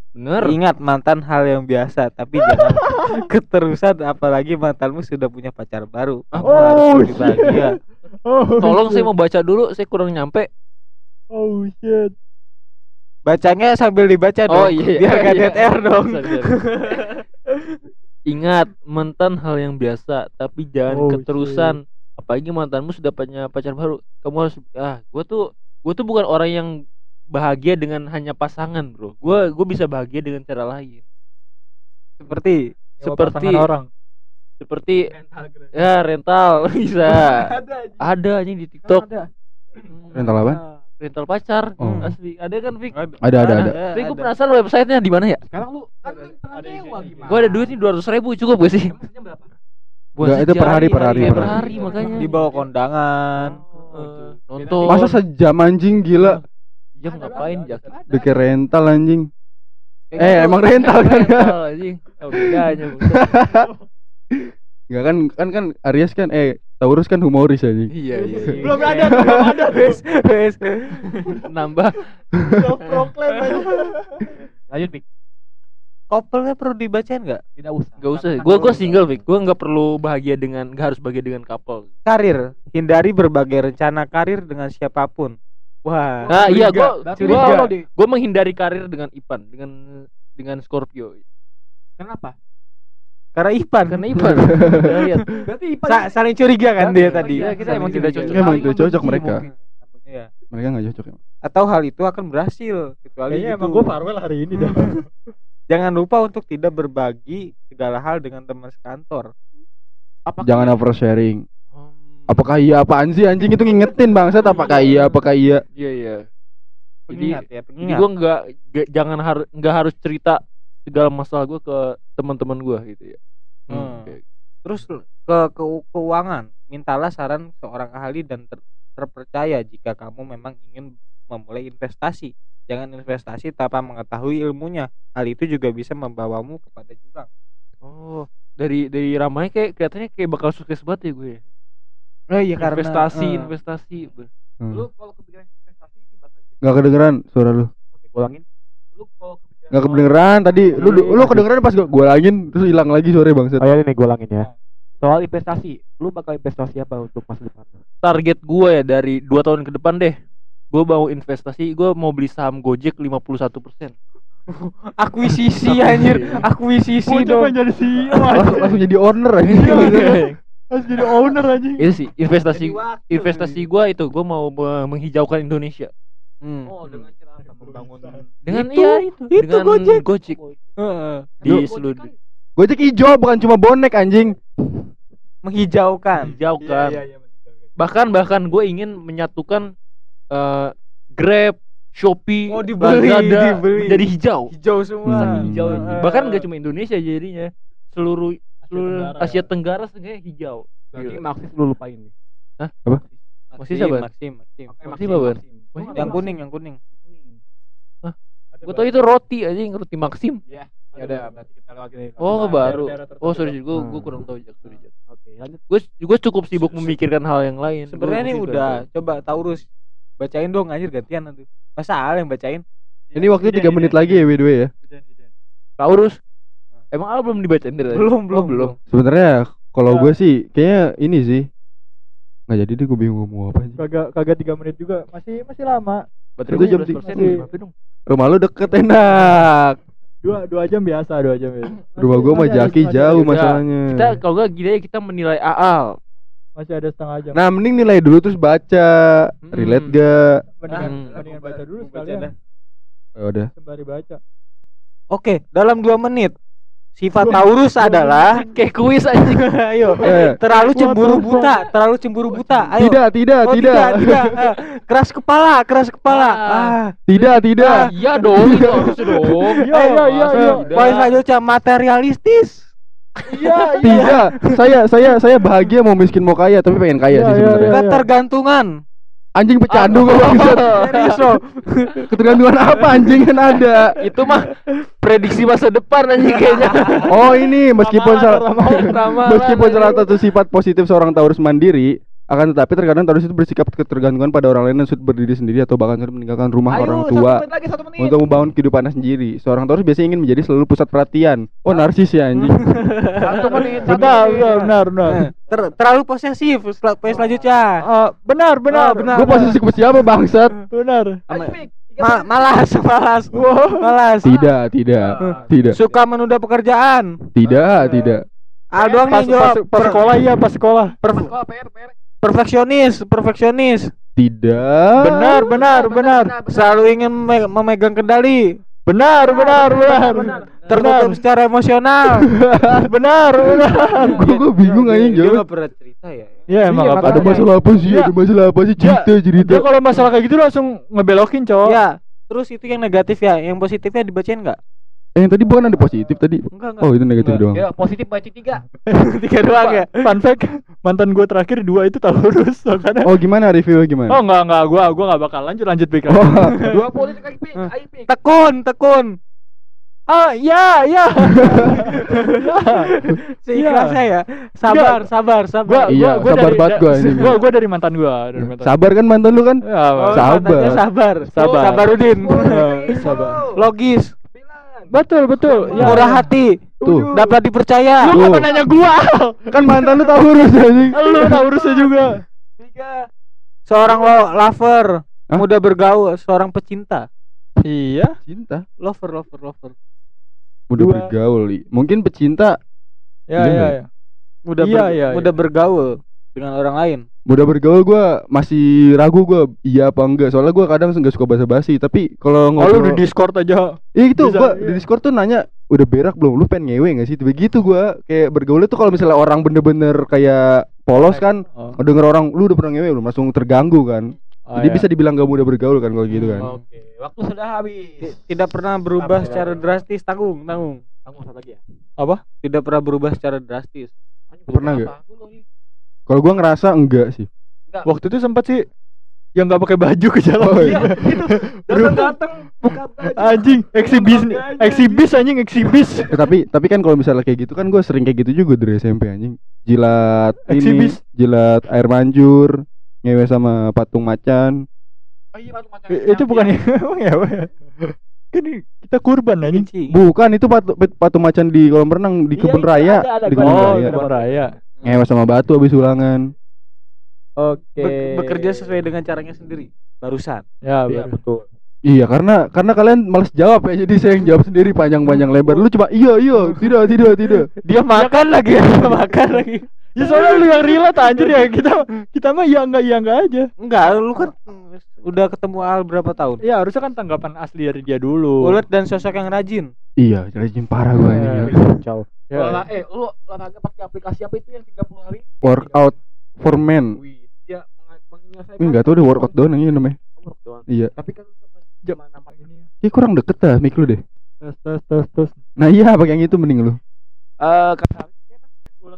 Bener. ingat mantan hal yang biasa tapi jangan keterusan apalagi mantanmu sudah punya pacar baru Kamu Oh, harus shit. bahagia Oh, Tolong shit. saya mau baca dulu, saya kurang nyampe. Oh shit. bacanya sambil dibaca dong Oh iya, biar gak iya. dead air dong. Ingat, mantan hal yang biasa, tapi jangan Oh, keterusan. Apalagi mantanmu sudah punya pacar baru. Kamu harus ah, gue tuh gue tuh bukan orang yang bahagia dengan hanya pasangan, Bro. Gue gue bisa bahagia dengan cara lain. seperti Seperti orang. seperti ya rental bisa. Ada anjing di TikTok. Hmm. Rental apa? Rental pacar. Oh. Asli. Ada kan, Fik? Ada ada ada. Tapi gue penasaran websitenya di mana ya? Sekarang lu kan lu pernah nyewa gimana? Gue ada duit nih dua ratus ribu cukup gak sih? Buat Nggak, itu per hari, per hari, Iya, per per hari. hari makanya. di bawah kondangan Eh, nonton. Masa sejam anjing gila? Jam ngapain jak? Kayak rental anjing. Eh, gitu. emang rental kan? Rental, anjing. Bedanya? buset. Enggak kan kan kan Aries kan eh Taurus kan humoris anjing. Iya iya. iya. Belum ada, belum ada. wes wes Nambah. Self proclaim aja. Lanjut, Pik. couple perlu dibacain nggak Tidak usah. Gak usah. Gue kan gue single, Vic. Gue nggak perlu bahagia dengan, nggak harus bahagia dengan couple. karir hindari berbagai rencana karir dengan siapa pun wah Nah, iya solo, Dik. gue menghindari karir dengan Ipan, dengan dengan Scorpio. Kenapa? karena Ipan Karena Ipan. Lihat. Berarti Ipan Sa- saling curiga kan dia tadi Iya, kita emang tidak cocok. Emang tidak cocok mereka. Iya. Mereka nggak cocok ya. atau hal itu akan berhasil kecuali Kayaknya gitu. emang gue farewell hari ini dah. jangan lupa untuk tidak berbagi segala hal dengan teman sekantor Jangan oversharing. Hmm. Apakah iya apaan sih anjing itu ngingetin bangsat apakah iya apakah iya Iya iya. Jadi pengingat ya jadi gue nggak jangan harus nggak harus cerita segala masalah gue ke teman-teman gue gitu ya. Hmm. Oke. Terus ke, ke keuangan, mintalah saran seorang ahli dan ter- terpercaya jika kamu memang ingin memulai investasi. Jangan investasi tanpa mengetahui ilmunya. Hal itu juga bisa membawamu kepada jurang. Oh, dari dari ramai kayak kelihatannya kayak bakal sukses banget ya gue. Oh iya investasi, eh, investasi. Hmm. Lu kalau kepikiran investasi ini bakal Nggak kedengeran suara lu. Oke, gua ulangin. Lu kalau kepikiran Nggak kedengeran tadi. Lu lu, lu kedengeran pas gua, gua langin terus hilang lagi suaranya bangsat. Oh ya ini gue ulangin ya. Soal investasi, lu bakal investasi apa untuk masa depan? target gue ya dari dua tahun ke depan deh. Gue mau investasi, gue mau beli saham Gojek 51 persen. akuisisi anjir, akuisisi Bocah dong. pengen jadi CEO Langsung, langsung jadi owner aja. Harus jadi owner aja Itu sih investasi investasi gue itu gue mau me- menghijaukan Indonesia. Hmm. dengan cara apa? Membangun Itu, dengan iya itu, itu dengan Gojek. Gojek Heeh. di Lu- seluruh Gojek hijau bukan cuma bonek anjing. Menghijaukan. hijaukan. Bahkan bahkan gue ingin menyatukan eh, Grab, Shopee, Oh, dibeli, Lazada dibeli. menjadi hijau. Hijau semua. Saking hijau Hmm. bahkan gak cuma Indonesia jadinya seluruh Tenggara Asia ya. Tenggara sebenarnya hijau Berarti Gila. Marxis lu lupain nih. Masih siapa? Maksim, Maksim. Maksim apa? Yang kuning, yang kuning. gue tau itu roti aja yang roti Maxim Ya udah, berarti kita lewatin. oh nggak baru oh sorry gue Hmm. gue kurang tahu Jak sorry Jak Oke, lanjut. gue gue cukup sibuk memikirkan hal yang lain Sebenarnya Gua nih udah coba Taurus bacain dong anjir gantian nanti. Masa yang bacain? Ini waktunya 3 menit lagi ya by the way ya. Taurus emang Al belum dibacain dari tadi? Belum, Oh, belum, belum Sebenarnya kalau Ya. gue sih kayaknya ini sih nggak jadi deh gue bingung ngomong apa aja. Kagak kagak 3 menit juga. Masih masih lama. baterai Itu gue jam 11 persen tiga. berapa dong Rumah lu deket enak. Dua dua jam biasa, dua jam biasa. Rumah gue mah Jaki jauh masalahnya. kita kalau nggak gini aja kita menilai Aal Masih ada setengah jam. Nah mending nilai dulu terus baca relate gak? mendingan, Hmm. mendingan baca dulu Baca sekalian. dah. Ya udah. Sembari baca. Oke, dalam dua menit sifat Taurus adalah kayak kuis anjing ayo Eh, terlalu cemburu buta, terlalu cemburu buta. Ayo. tidak tidak Oh, tidak tidak, tidak. Ah, keras kepala, keras kepala. Ah. Ah. tidak tidak. iya dong itu harusnya dong Iya, iya, iya, iya. Poin selanjutnya materialistis. Iya, iya. Tidak, saya saya saya bahagia mau miskin mau kaya tapi pengen kaya Iya, sih iya, sebenarnya. iya. Ketergantungan. Anjing pecandu kok bangsat. Serius loh. Ketergantungan apa anjing kan ada. itu mah prediksi masa depan anjing kayaknya Oh ini meskipun salah meskipun salah satu sifat positif seorang Taurus mandiri akan tetapi terkadang Taurus itu bersikap ketergantungan pada orang lain dan sulit berdiri sendiri atau bahkan sulit meninggalkan rumah orang tua untuk membangun kehidupannya sendiri. Seorang Taurus biasanya ingin menjadi selalu pusat perhatian. Oh narsis ya anjing. satu menit satu Benar, menit. benar, benar, benar. Eh, ter- terlalu posesif. Sel- Poin selanjutnya. Ah, benar, benar, Ah, benar. Gue posisi ke siapa bangsat? Benar. Ma- malas, malas, malas. Tidak, tidak, tidak, Suka menunda pekerjaan. tidak, tidak. Ah, doang Pas, nih jawab. pas, pas sekolah iya, pas sekolah. per- perfeksionis, perfeksionis. Tidak. Benar, benar, benar. Selalu ingin meme- memegang kendali. Benar, benar, benar. Tertutup secara emosional. Benar, benar. Gue gue bingung Dia jawab. nggak pernah cerita ya. Iya, emang Iya, apa Ada masalah apa sih? Iya. Ada masalah apa sih? Cerita, cerita. Dia kalau masalah kayak gitu langsung ngebelokin, cowok. Ya, terus itu yang negatif ya. Yang positifnya dibacain enggak? Eh, yang tadi bukan ada positif tadi. Enggak, enggak. Oh, itu negatif Enggak. doang. Ya, positif baca tiga. Tiga doang ya. Fun fact, mantan gue terakhir dua itu Taurus, makanya. Oh, gimana review Oh gimana? enggak enggak gua gua enggak bakal lanjut lanjut Pik. Oh, Dua politik. Ayo, Pik. Tekun, tekun. Ah, ya, ya. Seikhlasnya ya. Sabar, sabar, sabar. Gua Iya, gua, gua sabar dari, banget gua ini. Gua gua dari mantan gua, dari mantan. sabar kan mantan lu kan? Ya, Oh, Sabar. sabar. Sabar. Sabarudin. Eh, sabar. Logis, Betul, betul. Ya, murah ya. hati, Tuh. dapat dipercaya. Lu kenapa nanya gua? Kan mantan lu Taurus anjing. Lu Taurusnya juga. Tiga. Seorang lo lover, Hah? mudah bergaul, seorang pecinta. Iya. Cinta. Lover, lover, lover. Mudah Dua. bergaul. Li. Mungkin pecinta Ya, Iya ya, nggak? ya. Mudah Iya, ber- iya, mudah bergaul dengan orang lain. Mudah bergaul gua masih ragu gua iya apa enggak soalnya gua kadang nggak suka basa-basi tapi kalau Oh, lu ngobrol di Discord aja. Iya itu Bisa, gua iya. di Discord tuh nanya udah berak belum lu pengen ngewe gak sih begitu gua kayak bergaul tuh kalau misalnya orang bener-bener kayak polos kan Oh. ngedenger orang lu udah pernah ngewe belum langsung terganggu kan Oh, jadi ya. bisa dibilang gak mudah bergaul kan kalau gitu kan Oke, waktu sudah habis. Ti- Tidak pernah berubah Apa, secara apa? drastis, tanggung, tanggung. Tanggung satu lagi ya. Tidak pernah berubah secara drastis. Pernah nggak? Kalau gua ngerasa enggak sih. Waktu itu sempat sih yang nggak pakai baju ke jalan. Oh, Iya, iya. gitu. Datang-datang buka baju. Anjing, eksibis eksibis anjing eksibis. Eh, tapi tapi kan kalau misalnya kayak gitu kan gue sering kayak gitu juga dari SMP anjing. Jilat ini, Eksibis. jilat air mancur, ngewe sama patung macan. Oh iya, patung macan. Itu bukan ya? Emang ya? Pak? Kan kita kurban anjing. Bukan itu patung patung macan di kolam renang di Iya, kebun itu raya, ada, ada, di kebun Oh, raya. Ngewe sama batu habis ulangan. Oke. Be- bekerja sesuai dengan caranya sendiri barusan Ya, Iya, betul. betul. Iya karena karena kalian males jawab ya jadi saya yang jawab sendiri panjang-panjang lebar. Lu cuma iya iya tidak tidak tidak. dia makan lagi dia makan lagi Ya soalnya lu yang relate anjir ya kita kita mah iya enggak iya enggak aja. enggak lu kan udah ketemu Al berapa tahun Ya harusnya kan tanggapan asli dari dia dulu. ulet dan sosok yang rajin Iya rajin parah gue Ya, ini. kacau. Ya. Olah- eh, lu olahraga pakai aplikasi apa itu yang 30 hari? Workout for men. Wih, Enggak tahu deh workout doang ini namanya. Workout doang. Iya. Tapi kan Jam. zaman nama ini ya. Kurang deket dah mic lu deh. Tes tes tes tes. Nah iya pakai yang itu mending lu. Eh,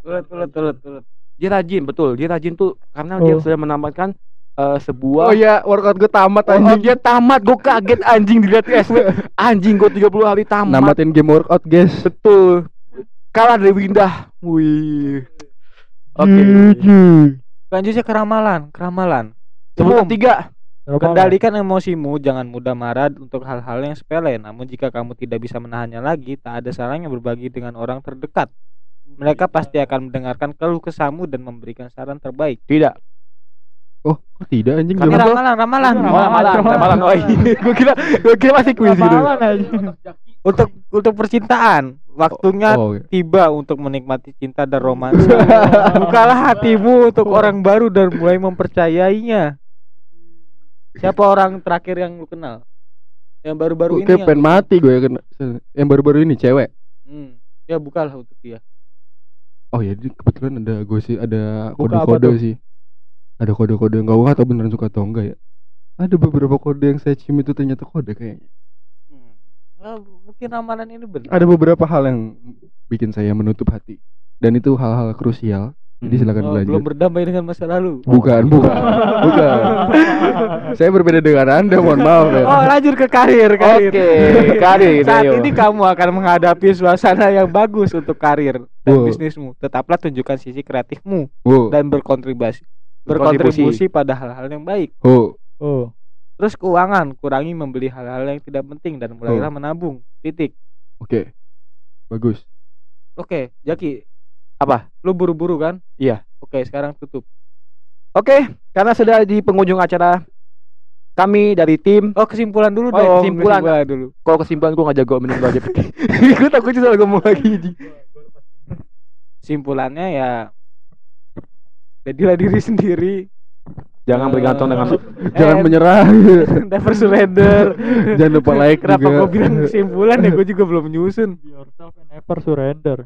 ulet ulet ulet ulet dia rajin betul dia rajin tuh karena dia Oh. sudah menambahkan eh, sebuah iya workout gue tamat Oh, anjing. dia tamat, gue kaget anjing dilihat di SW. Anjing gue 30 hari tamat. Namatin game workout guys. Betul. Kalah dari Windah. Wih. Oke. lanjutnya keramalan keramalan Sebut tiga. Kendalikan emosimu, jangan mudah marah untuk hal-hal yang sepele. Namun jika kamu tidak bisa menahannya lagi, tak ada salahnya berbagi dengan orang terdekat. Mereka pasti akan mendengarkan keluh kesahmu dan memberikan saran terbaik. Tidak. Oh kok tidak anjing gua- ramalan, ramalan. Ramalan, Ramalan, ramalan. Oh iya. Gue kira gue kira masih kuis gitu. Ramalan anjing. Untuk untuk percintaan, waktunya Oh, iya. tiba untuk menikmati cinta dan romansa. Bukalah hatimu untuk orang baru dan mulai mempercayainya. Siapa orang terakhir yang lu kenal? Yang baru-baru ini kayak yang pengen mati gue ya kena. Yang baru-baru ini cewek. Hmm. Ya bukalah untuk dia. Oh ya, jadi kebetulan ada gue sih ada kode-kode sih. Ada kode-kode enggak gua atau beneran suka atau enggak ya. Ada beberapa kode yang saya cium itu ternyata kode kayaknya. Hmm. Ah, mungkin ramalan ini benar. Ada beberapa hal yang bikin saya menutup hati. Dan itu hal-hal krusial. Jadi silakan Oh, belajar. belum berdamai dengan masa lalu. Bukan, bukan. bukan. saya berbeda dengan Anda, mohon maaf ya. Oh, lanjut ke karir, karir. Oke, karir. Saat ayo. ini kamu akan menghadapi suasana yang bagus untuk karir dan Wow. bisnismu. Tetaplah tunjukkan sisi kreatifmu Wow. dan berkontribusi Berkontribusi. berkontribusi pada hal-hal yang baik. Oh, Oh. Terus keuangan, kurangi membeli hal-hal yang tidak penting dan mulailah Oh. menabung. Titik. oke. Bagus. Oke, Jaki, Apa? lu buru-buru kan? Iya. Oke, sekarang tutup. Oke, karena sudah di penghujung acara kami dari tim Oh, kesimpulan dulu Oh, dong. kesimpulan. dulu. kalau kesimpulan gue gak jago lu aja gue takutnya salah ngomong lagi anjing. Simpulannya ya jadilah diri sendiri. jangan Eh, bergantung dengan Jangan and menyerah. Never surrender. Jangan lupa like Kenapa juga. gue bilang kesimpulan ya? Gue juga belum nyusun. Be yourself and never surrender.